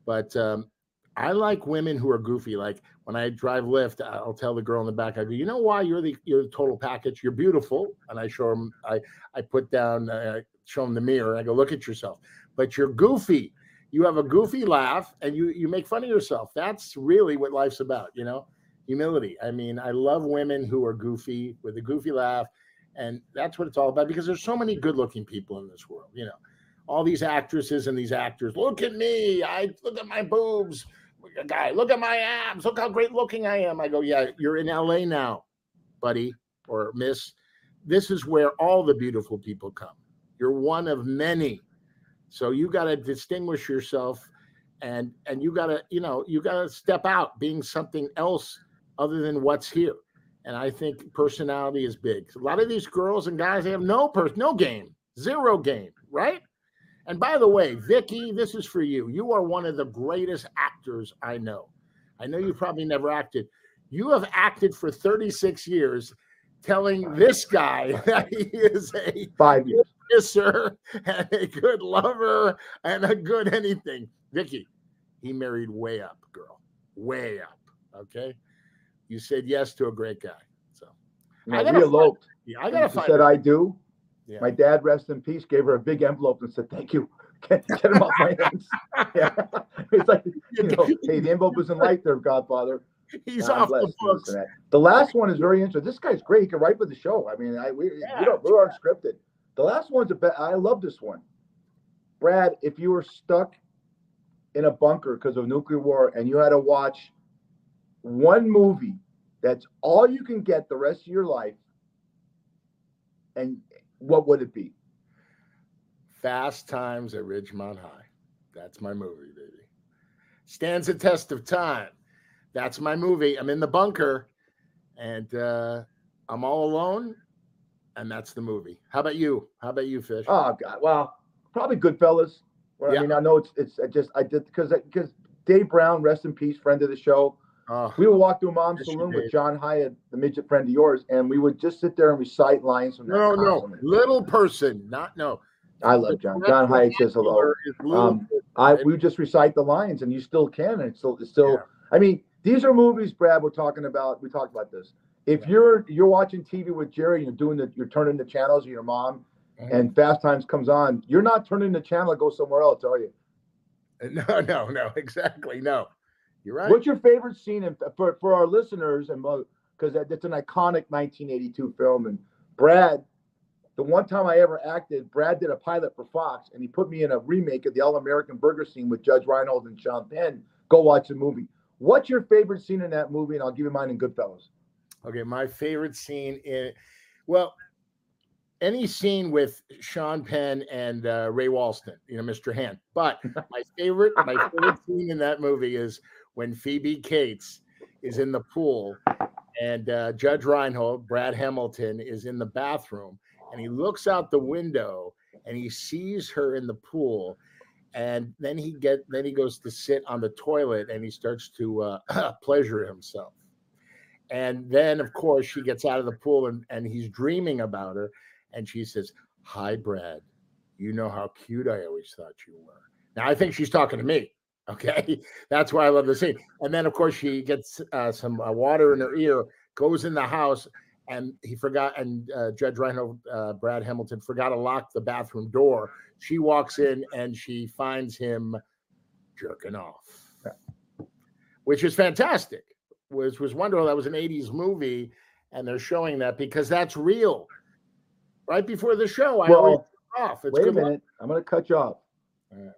But um, I like women who are goofy. Like when I drive Lyft, I'll tell the girl in the back, I go, you know why you're the you're the total package. You're beautiful, and I show them. I I put down, uh, show them the mirror. I go, look at yourself. But you're goofy. You have a goofy laugh, and you you make fun of yourself. That's really what life's about, you know. Humility. I mean, I love women who are goofy with a goofy laugh and that's what it's all about because there's so many good looking people in this world, you know. All these actresses and these actors, look at me. I look at my boobs. A guy, look at my abs. Look how great looking I am. I go, yeah, you're in LA now, buddy or miss. This is where all the beautiful people come. You're one of many. So you got to distinguish yourself and and you got to, you know, you got to step out being something else other than what's here. And I think personality is big. A lot of these girls and guys, they have no person, no game, zero game, right? And by the way, Vicky, this is for you. You are one of the greatest actors I know. I know you probably never acted. You have acted for 36 years, telling this guy [LAUGHS] that he is a five years kisser and a good lover and a good anything. Vicky, he married way up, girl, way up. Okay you said yes to a great guy. So no, I we eloped. Yeah, I gotta find. Said I do. Yeah. My dad, rest in peace, gave her a big envelope and said, "Thank you." [LAUGHS] Get, get him off my [LAUGHS] hands. yeah, [LAUGHS] it's like you know, hey, the envelope isn't light there, Godfather. He's God off the books. The last one is very interesting. This guy's great. He can write for the show. I mean, I we, yeah, we don't we're unscripted. The last one's a bit. I love this one. Brad, if you were stuck in a bunker because of nuclear war and you had to watch one movie that's all you can get the rest of your life. And what would it be? Fast Times at Ridgemont High. That's my movie, baby. Stands the test of time. That's my movie. I'm in the bunker and uh, I'm all alone. And that's the movie. How about you? How about you, Fish? Oh God. Well, probably Goodfellas. Well, yeah. I mean, I know it's it's I just I did because because Dave Brown, rest in peace, friend of the show. Oh, we would walk through Mom's yes, Saloon with John Hyatt, the midget friend of yours, and we would just sit there and recite lines from No, no, little person, not no. I love John. John Hyatt says hello. Um, I we just recite the lines, and you still can. And it's still, it's still. Yeah. I mean, these are movies, Brad. We're talking about. We talked about this. If yeah. you're you're watching TV with Jerry, you're doing the, you're turning the channels, and your mom, mm-hmm. and Fast Times comes on. You're not turning the channel to go somewhere else, are you? [LAUGHS] No, no, no, exactly, no. You're right. What's your favorite scene in, for for our listeners and because it's an iconic 1982 film and Brad, the one time I ever acted, Brad did a pilot for Fox and he put me in a remake of the All American Burger scene with Judge Reinhold and Sean Penn. Go watch the movie. What's your favorite scene in that movie? And I'll give you mine in Goodfellas. Okay, my favorite scene in well, any scene with Sean Penn and uh, Ray Walston, you know, Mr. Hand. But [LAUGHS] my favorite, my favorite scene in that movie is when Phoebe Cates is in the pool and uh, Judge Reinhold, Brad Hamilton, is in the bathroom and he looks out the window and he sees her in the pool and then he get then he goes to sit on the toilet and he starts to uh, [CLEARS THROAT] pleasure himself. And then of course she gets out of the pool and, and he's dreaming about her and she says hi brad. You know how cute i always thought you were. Now i think she's talking to me okay [LAUGHS] that's why i love the scene. And then of course she gets uh, some uh, water in her ear goes in the house and he forgot and uh, judge reinhold uh, brad hamilton forgot to lock the bathroom door. She walks in and she finds him jerking off. Which is fantastic. Was was wonderful. That was an 80s movie and they're showing that because that's real. Right before the show i always Well, jerk off. It's wait a good luck. minute. I'm going to cut you off.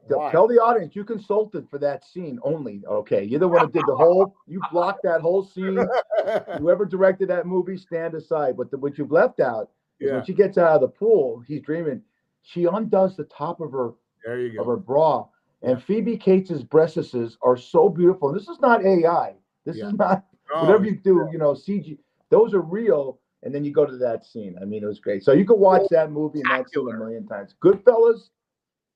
Tell- why? Tell the audience you consulted for that scene only. Okay, you're the one that did the whole. You blocked that whole scene. [LAUGHS] Whoever directed that movie, stand aside. But the, what you've left out is yeah when she gets out of the pool, he's dreaming. She undoes the top of her there you of her bra, and Phoebe Cates' breasts are so beautiful. And this is not AI. This Yeah. is not Oh, whatever you do. You know, CG. Those are real. And then you go to that scene. I mean, it was great. So you could watch that movie and that scene a million times. Goodfellas.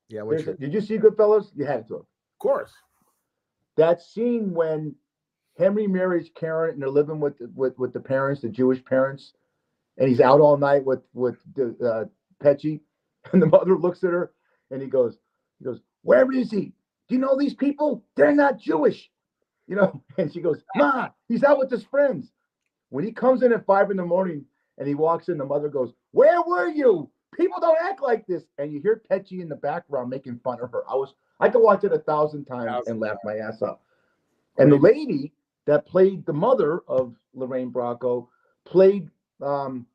Yeah which, there's did you see Goodfellas? You had to. have. Of course that scene when Henry marries Karen and they're living with with with the parents, the Jewish parents, and he's out all night with with the uh, Pesci, [LAUGHS] and the mother looks at her and he goes, he goes, where is he? Do you know these people? They're not Jewish, you know. [LAUGHS] And she goes, Ma, he's out with his friends. When he comes in at five in the morning and he walks in, the mother goes, Where were you? People don't act like this. And you hear Pesci in the background making fun of her. I was I could watch it a thousand times Thousand and laugh my ass off. And the lady that played the mother of Lorraine Bracco played um,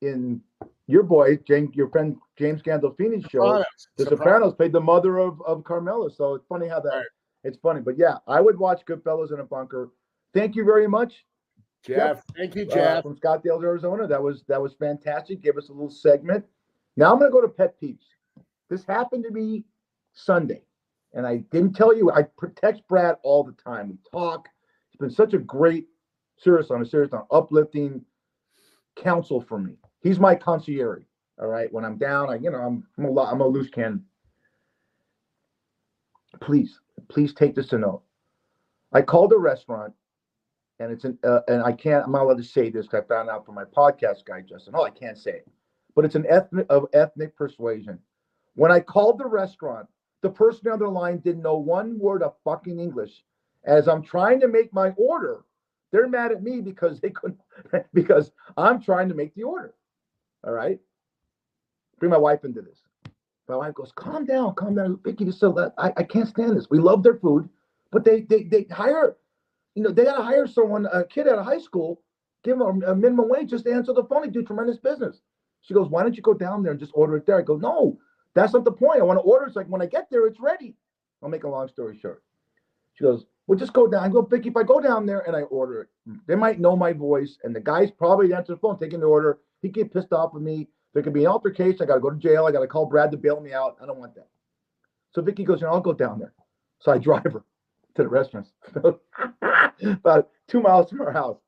in your boy, James, your friend James Gandolfini's show. Sopranos. The Sopranos played the mother of, of Carmela. So it's funny how that Right. it's funny. But yeah, I would watch Goodfellas in a bunker. Thank you very much. jeff thank you uh, jeff from Scottsdale, Arizona. That was that was fantastic. Give us a little segment. Now I'm gonna go to pet peeves. This happened to me Sunday, and I didn't tell you. I protect Brad all the time. We talk. He's been such a great, serious on a serious on uplifting counsel for me. He's my concierge. All right. When I'm down, I you know I'm I'm a I'm a loose cannon. Please, please take this to note. I called a restaurant and it's an uh, and I can't I'm not allowed to say this I found out from my podcast guy Justin. Oh, I can't say it, but it's an ethnic of ethnic persuasion. When I called the restaurant, the person on the line didn't know one word of fucking English. As I'm trying to make my order, they're mad at me because they couldn't [LAUGHS] because I'm trying to make the order. All right, bring my wife into this. My wife goes, "Calm down, calm down, Vicky. Just so that I, I can't stand this. We love their food, but they they they hire you know, they got to hire someone, a kid out of high school, give them a, a minimum wage just to answer the phone. They do tremendous business. She goes, Why don't you go down there and just order it there? I go, No, that's not the point. I want to order. It's like when I get there, it's ready. I'll make a long story short. She goes, Well, just go down. I go, Vicky, if I go down there and I order it, hmm, they might know my voice, and the guy's probably answering the phone, taking the order. He get pissed off with me. There could be an altercation. I got to go to jail. I got to call Brad to bail me out. I don't want that. So Vicky goes, you know, I'll go down there. So I drive her to the restaurant, [LAUGHS] about two miles from her house.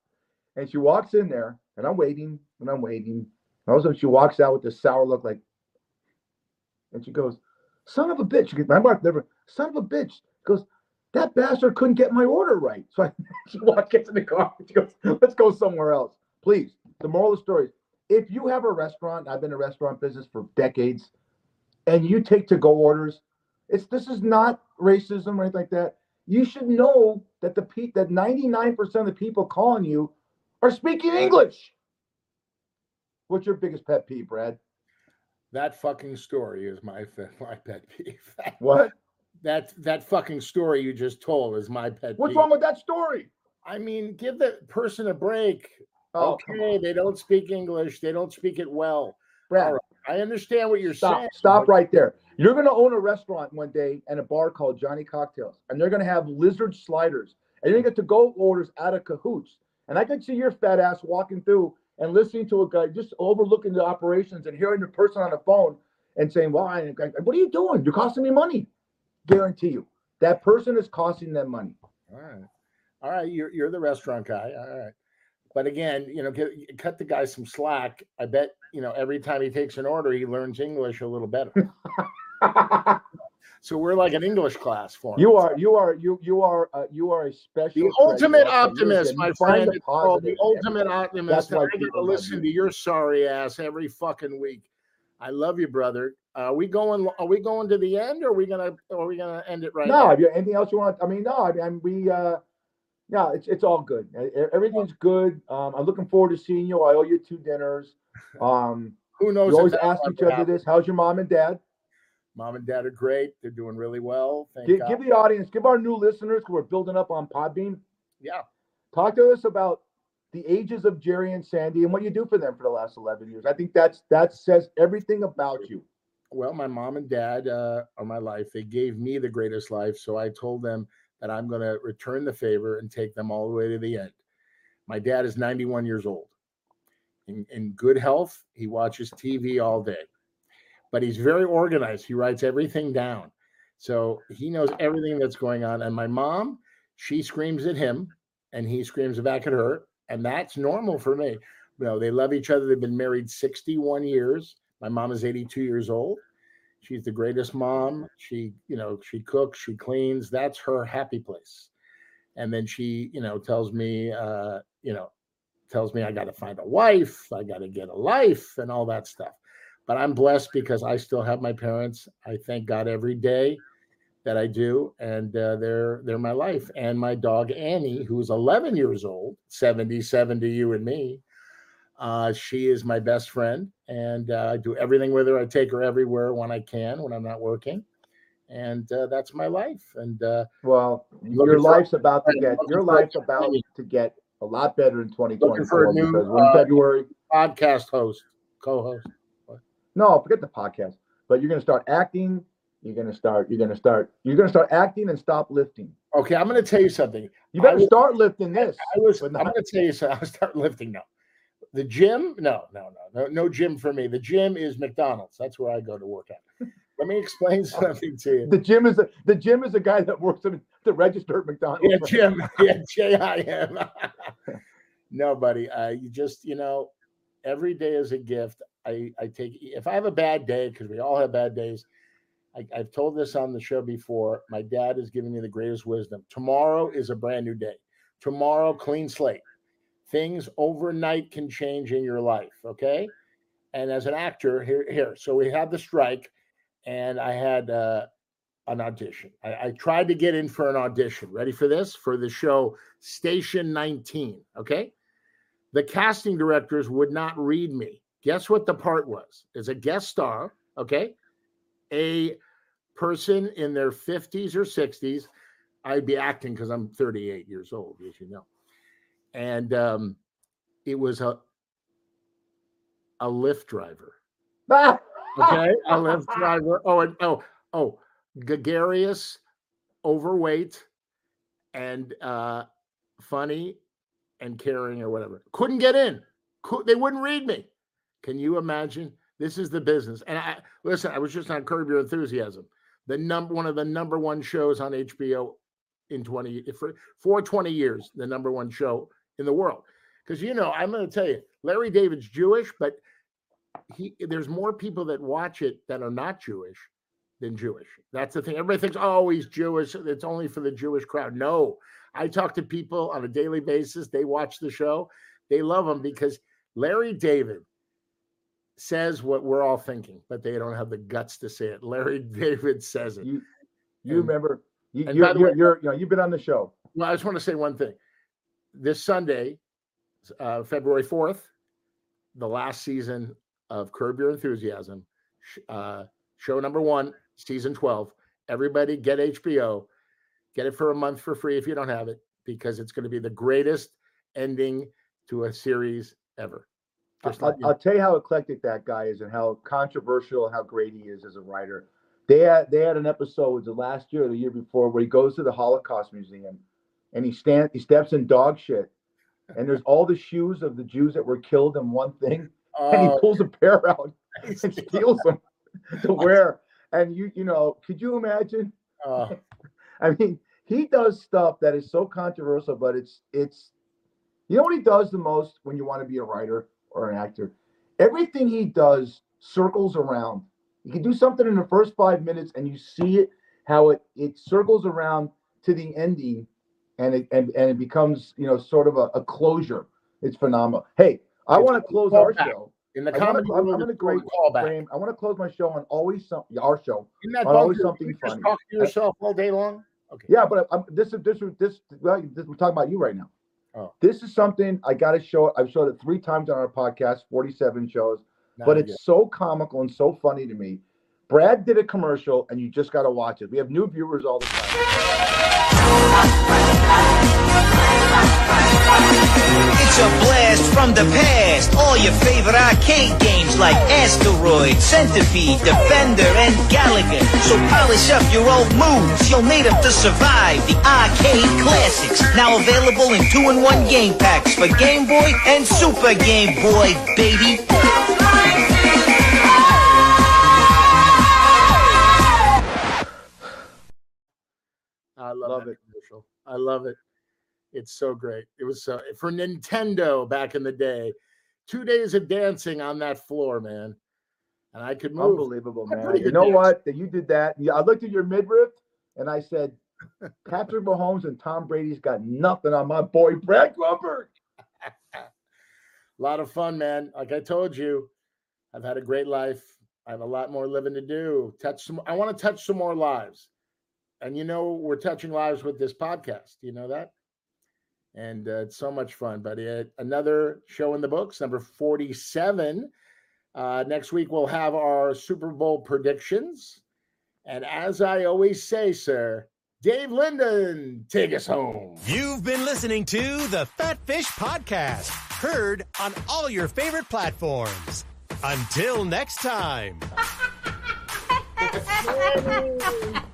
And she walks in there, and I'm waiting, and I'm waiting. And all of a sudden, she walks out with this sour look, like, and she goes, "Son of a bitch!" My mark never, "Son of a bitch." Goes, "That bastard couldn't get my order right." So I, [LAUGHS] she walks, gets in the car. She goes, "Let's go somewhere else, please." The moral of the story: is, If you have a restaurant, I've been in restaurant business for decades, and you take to-go orders, it's this is not racism or anything like that you should know that the pe- that 99% of the people calling you are speaking English. What's your biggest pet peeve, Brad? that fucking story is my [LAUGHS] my pet peeve [LAUGHS] What? that that fucking story you just told is my pet What's peeve wrong with that story? i mean give the person a break Oh, okay they don't speak english they don't speak it well Brad, right. i understand what you're stop, saying stop right there. You're going to own a restaurant one day and a bar called Johnny Cocktails, and they're going to have lizard sliders, and you're going to get to go orders out of cahoots. And I could see your fat ass walking through and listening to a guy just overlooking the operations and hearing the person on the phone and saying, "Well, I, I- what are you doing? You're costing me money." Guarantee you, that person is costing them money. All right. All right. You're, you're the restaurant guy. All right. But again, you know, get, cut the guy some slack. I bet, you know, every time he takes an order, he learns English a little better. [LAUGHS] so we're like an English class for. You are, you are, you you are, uh, you are a special. the ultimate optimist, my friend. It's called the ultimate optimist. That's and I gotta listen you. to your sorry ass every fucking week. I love you, brother. Are we going? Are we going to the end, or are we gonna? Are we gonna end it right no, now? have you anything else you want? I mean, no, I mean, we, uh, no, it's it's all good. Everything's good. Um, I'm looking forward to seeing you. I owe you two dinners. [LAUGHS] Um, Who knows? we always ask each other happen. this. How's your mom and dad? Mom and dad are great. They're doing really well. Thank Give, give the audience, give our new listeners who are building up on Podbean. yeah. Talk to us about the ages of Jerry and Sandy and what you do for them for the last 11 years. I think that's that says everything about you. Well, my mom and dad uh, are my life. They gave me the greatest life. So I told them that I'm going to return the favor and take them all the way to the end. My dad is 91 years old. In, in good health, he watches TV all day, but he's very organized. He writes everything down. So he knows everything that's going on. And my mom, she screams at him and he screams back at her. And that's normal for me. You know, they love each other. They've been married 61 years. My mom is 82 years old. She's the greatest mom. She, you know, she cooks, she cleans. That's her happy place. And then she, you know, tells me, uh, you know, tells me I got to find a wife, I got to get a life, and all that stuff. But I'm blessed because I still have my parents. I thank God every day that I do, and uh, they're they're my life. And my dog Annie, who's 11 years old, 77 to you and me, uh, she is my best friend, and uh, I do everything with her. I take her everywhere when I can when I'm not working, and uh, that's my life. And uh, Well, your for- life's about to get your life's about to get a lot better in for a 2024 new, because we're in uh, February. podcast host, co-host. No, forget the podcast. But you're gonna start acting. You're gonna start. You're gonna start. You're gonna start acting and stop lifting. Okay, I'm going to tell you something. You better was- start lifting this. I was. I'm going to tell you something. [LAUGHS] I'll start lifting now. The gym? No, no, no, no, no gym for me. The gym is McDonald's. That's where I go to work out. Let me explain [LAUGHS] something to you. The gym is a, the gym is a guy that works at the register at McDonald's. Yeah, Jim. [LAUGHS] Yeah, J I M. No, buddy. Uh, you just, you know, every day is a gift. I, I take if I have a bad day, because we all have bad days. I, I've told this on the show before. My dad has given me the greatest wisdom. Tomorrow is a brand new day. Tomorrow, clean slate. Things overnight can change in your life. Okay. And as an actor, here, here. So we had the strike, and I had uh, an audition. I, I tried to get in for an audition. Ready for this? For the show Station 19. Okay. The casting directors would not read me. Guess what the part was? As a guest star. Okay. A person in their 50s or 60s. I'd be acting because I'm 38 years old, as you know. And um, it was a a Lyft driver. [LAUGHS] Okay, a Lyft driver. Oh, and oh, oh, gregarious, overweight, and uh, funny and caring or whatever. Couldn't get in. Could, they wouldn't read me. Can you imagine? This is the business. And I listen. I was just on Curb Your Enthusiasm, the number one of the number one shows on HBO in twenty for for twenty years, the number one show in the world. Because you know, I'm going to tell you, Larry David's Jewish, but he there's more people that watch it that are not Jewish than Jewish. That's the thing. Everybody thinks, oh, he's Jewish. It's only for the Jewish crowd. No, I talk to people on a daily basis. They watch the show. They love him because Larry David says what we're all thinking, but they don't have the guts to say it. Larry [LAUGHS] David says it. You, you And- remember? You, and you're, you're, you're, you know, you've been on the show. Well, I just want to say one thing. This Sunday, uh, February 4th, the last season of Curb Your Enthusiasm, uh, show number one, season 12. Everybody get HBO. Get it for a month for free if you don't have it, because it's going to be the greatest ending to a series ever. Just I'll, let I'll tell you how eclectic that guy is and how controversial, how great he is as a writer. They had they had an episode was it last year or the year before where he goes to the Holocaust Museum and he stand he steps in dog shit, and there's all the shoes of the Jews that were killed in one thing, [LAUGHS] and he Oh, pulls a pair out he's- [LAUGHS] and steals them to wear. And you you know, could you imagine? oh, [LAUGHS] I mean, he does stuff that is so controversial, but it's it's you know what he does the most when you want to be a writer or an actor? Everything he does circles around. You can do something in the first five minutes and you see it how it it circles around to the ending and it and, and it becomes, you know, sort of a, a closure. It's phenomenal. Hey, I want to close our callback. show. in the comedy I'm, in a great callback. frame. I want to close my show on always something. Our show. In that on always something you just funny. talk to yourself all day long. Okay. Yeah, but I'm, this is this is this, well, this we're talking about you right now. Oh. This is something I got to show. I've showed it three times on our podcast, 47 shows, Now but it's so comical and so funny to me. Brad did a commercial, and you just got to watch it. We have new viewers all the time. It's a blast from the past. All your favorite arcade games like Asteroid, Centipede, Defender, and Galaga. So polish up your old moves. You'll need them to survive the arcade classics. Now available in two-in-one game packs for Game Boy and Super Game Boy, baby. I love, Love it. commercial. I love it. It's so great. It was so for Nintendo back in the day. Two days of dancing on that floor, man. And I could move. Unbelievable, man. You know dancer. what? That you did that. I looked at your midriff, and I said, Patrick Mahomes and Tom Brady's got nothing on my boy Brad Grunberg. A [LAUGHS] lot of fun, man. Like I told you, I've had a great life. I have a lot more living to do. Touch some. I want to touch some more lives, and you know we're touching lives with this podcast. You know that, and uh, it's so much fun. But uh, another show in the books, number forty-seven. Uh, next week we'll have our Super Bowl predictions, and as I always say, sir, Dave Linden, take us home. You've been listening to the Fat Fish Podcast, heard on all your favorite platforms. Until next time. Yay. [LAUGHS]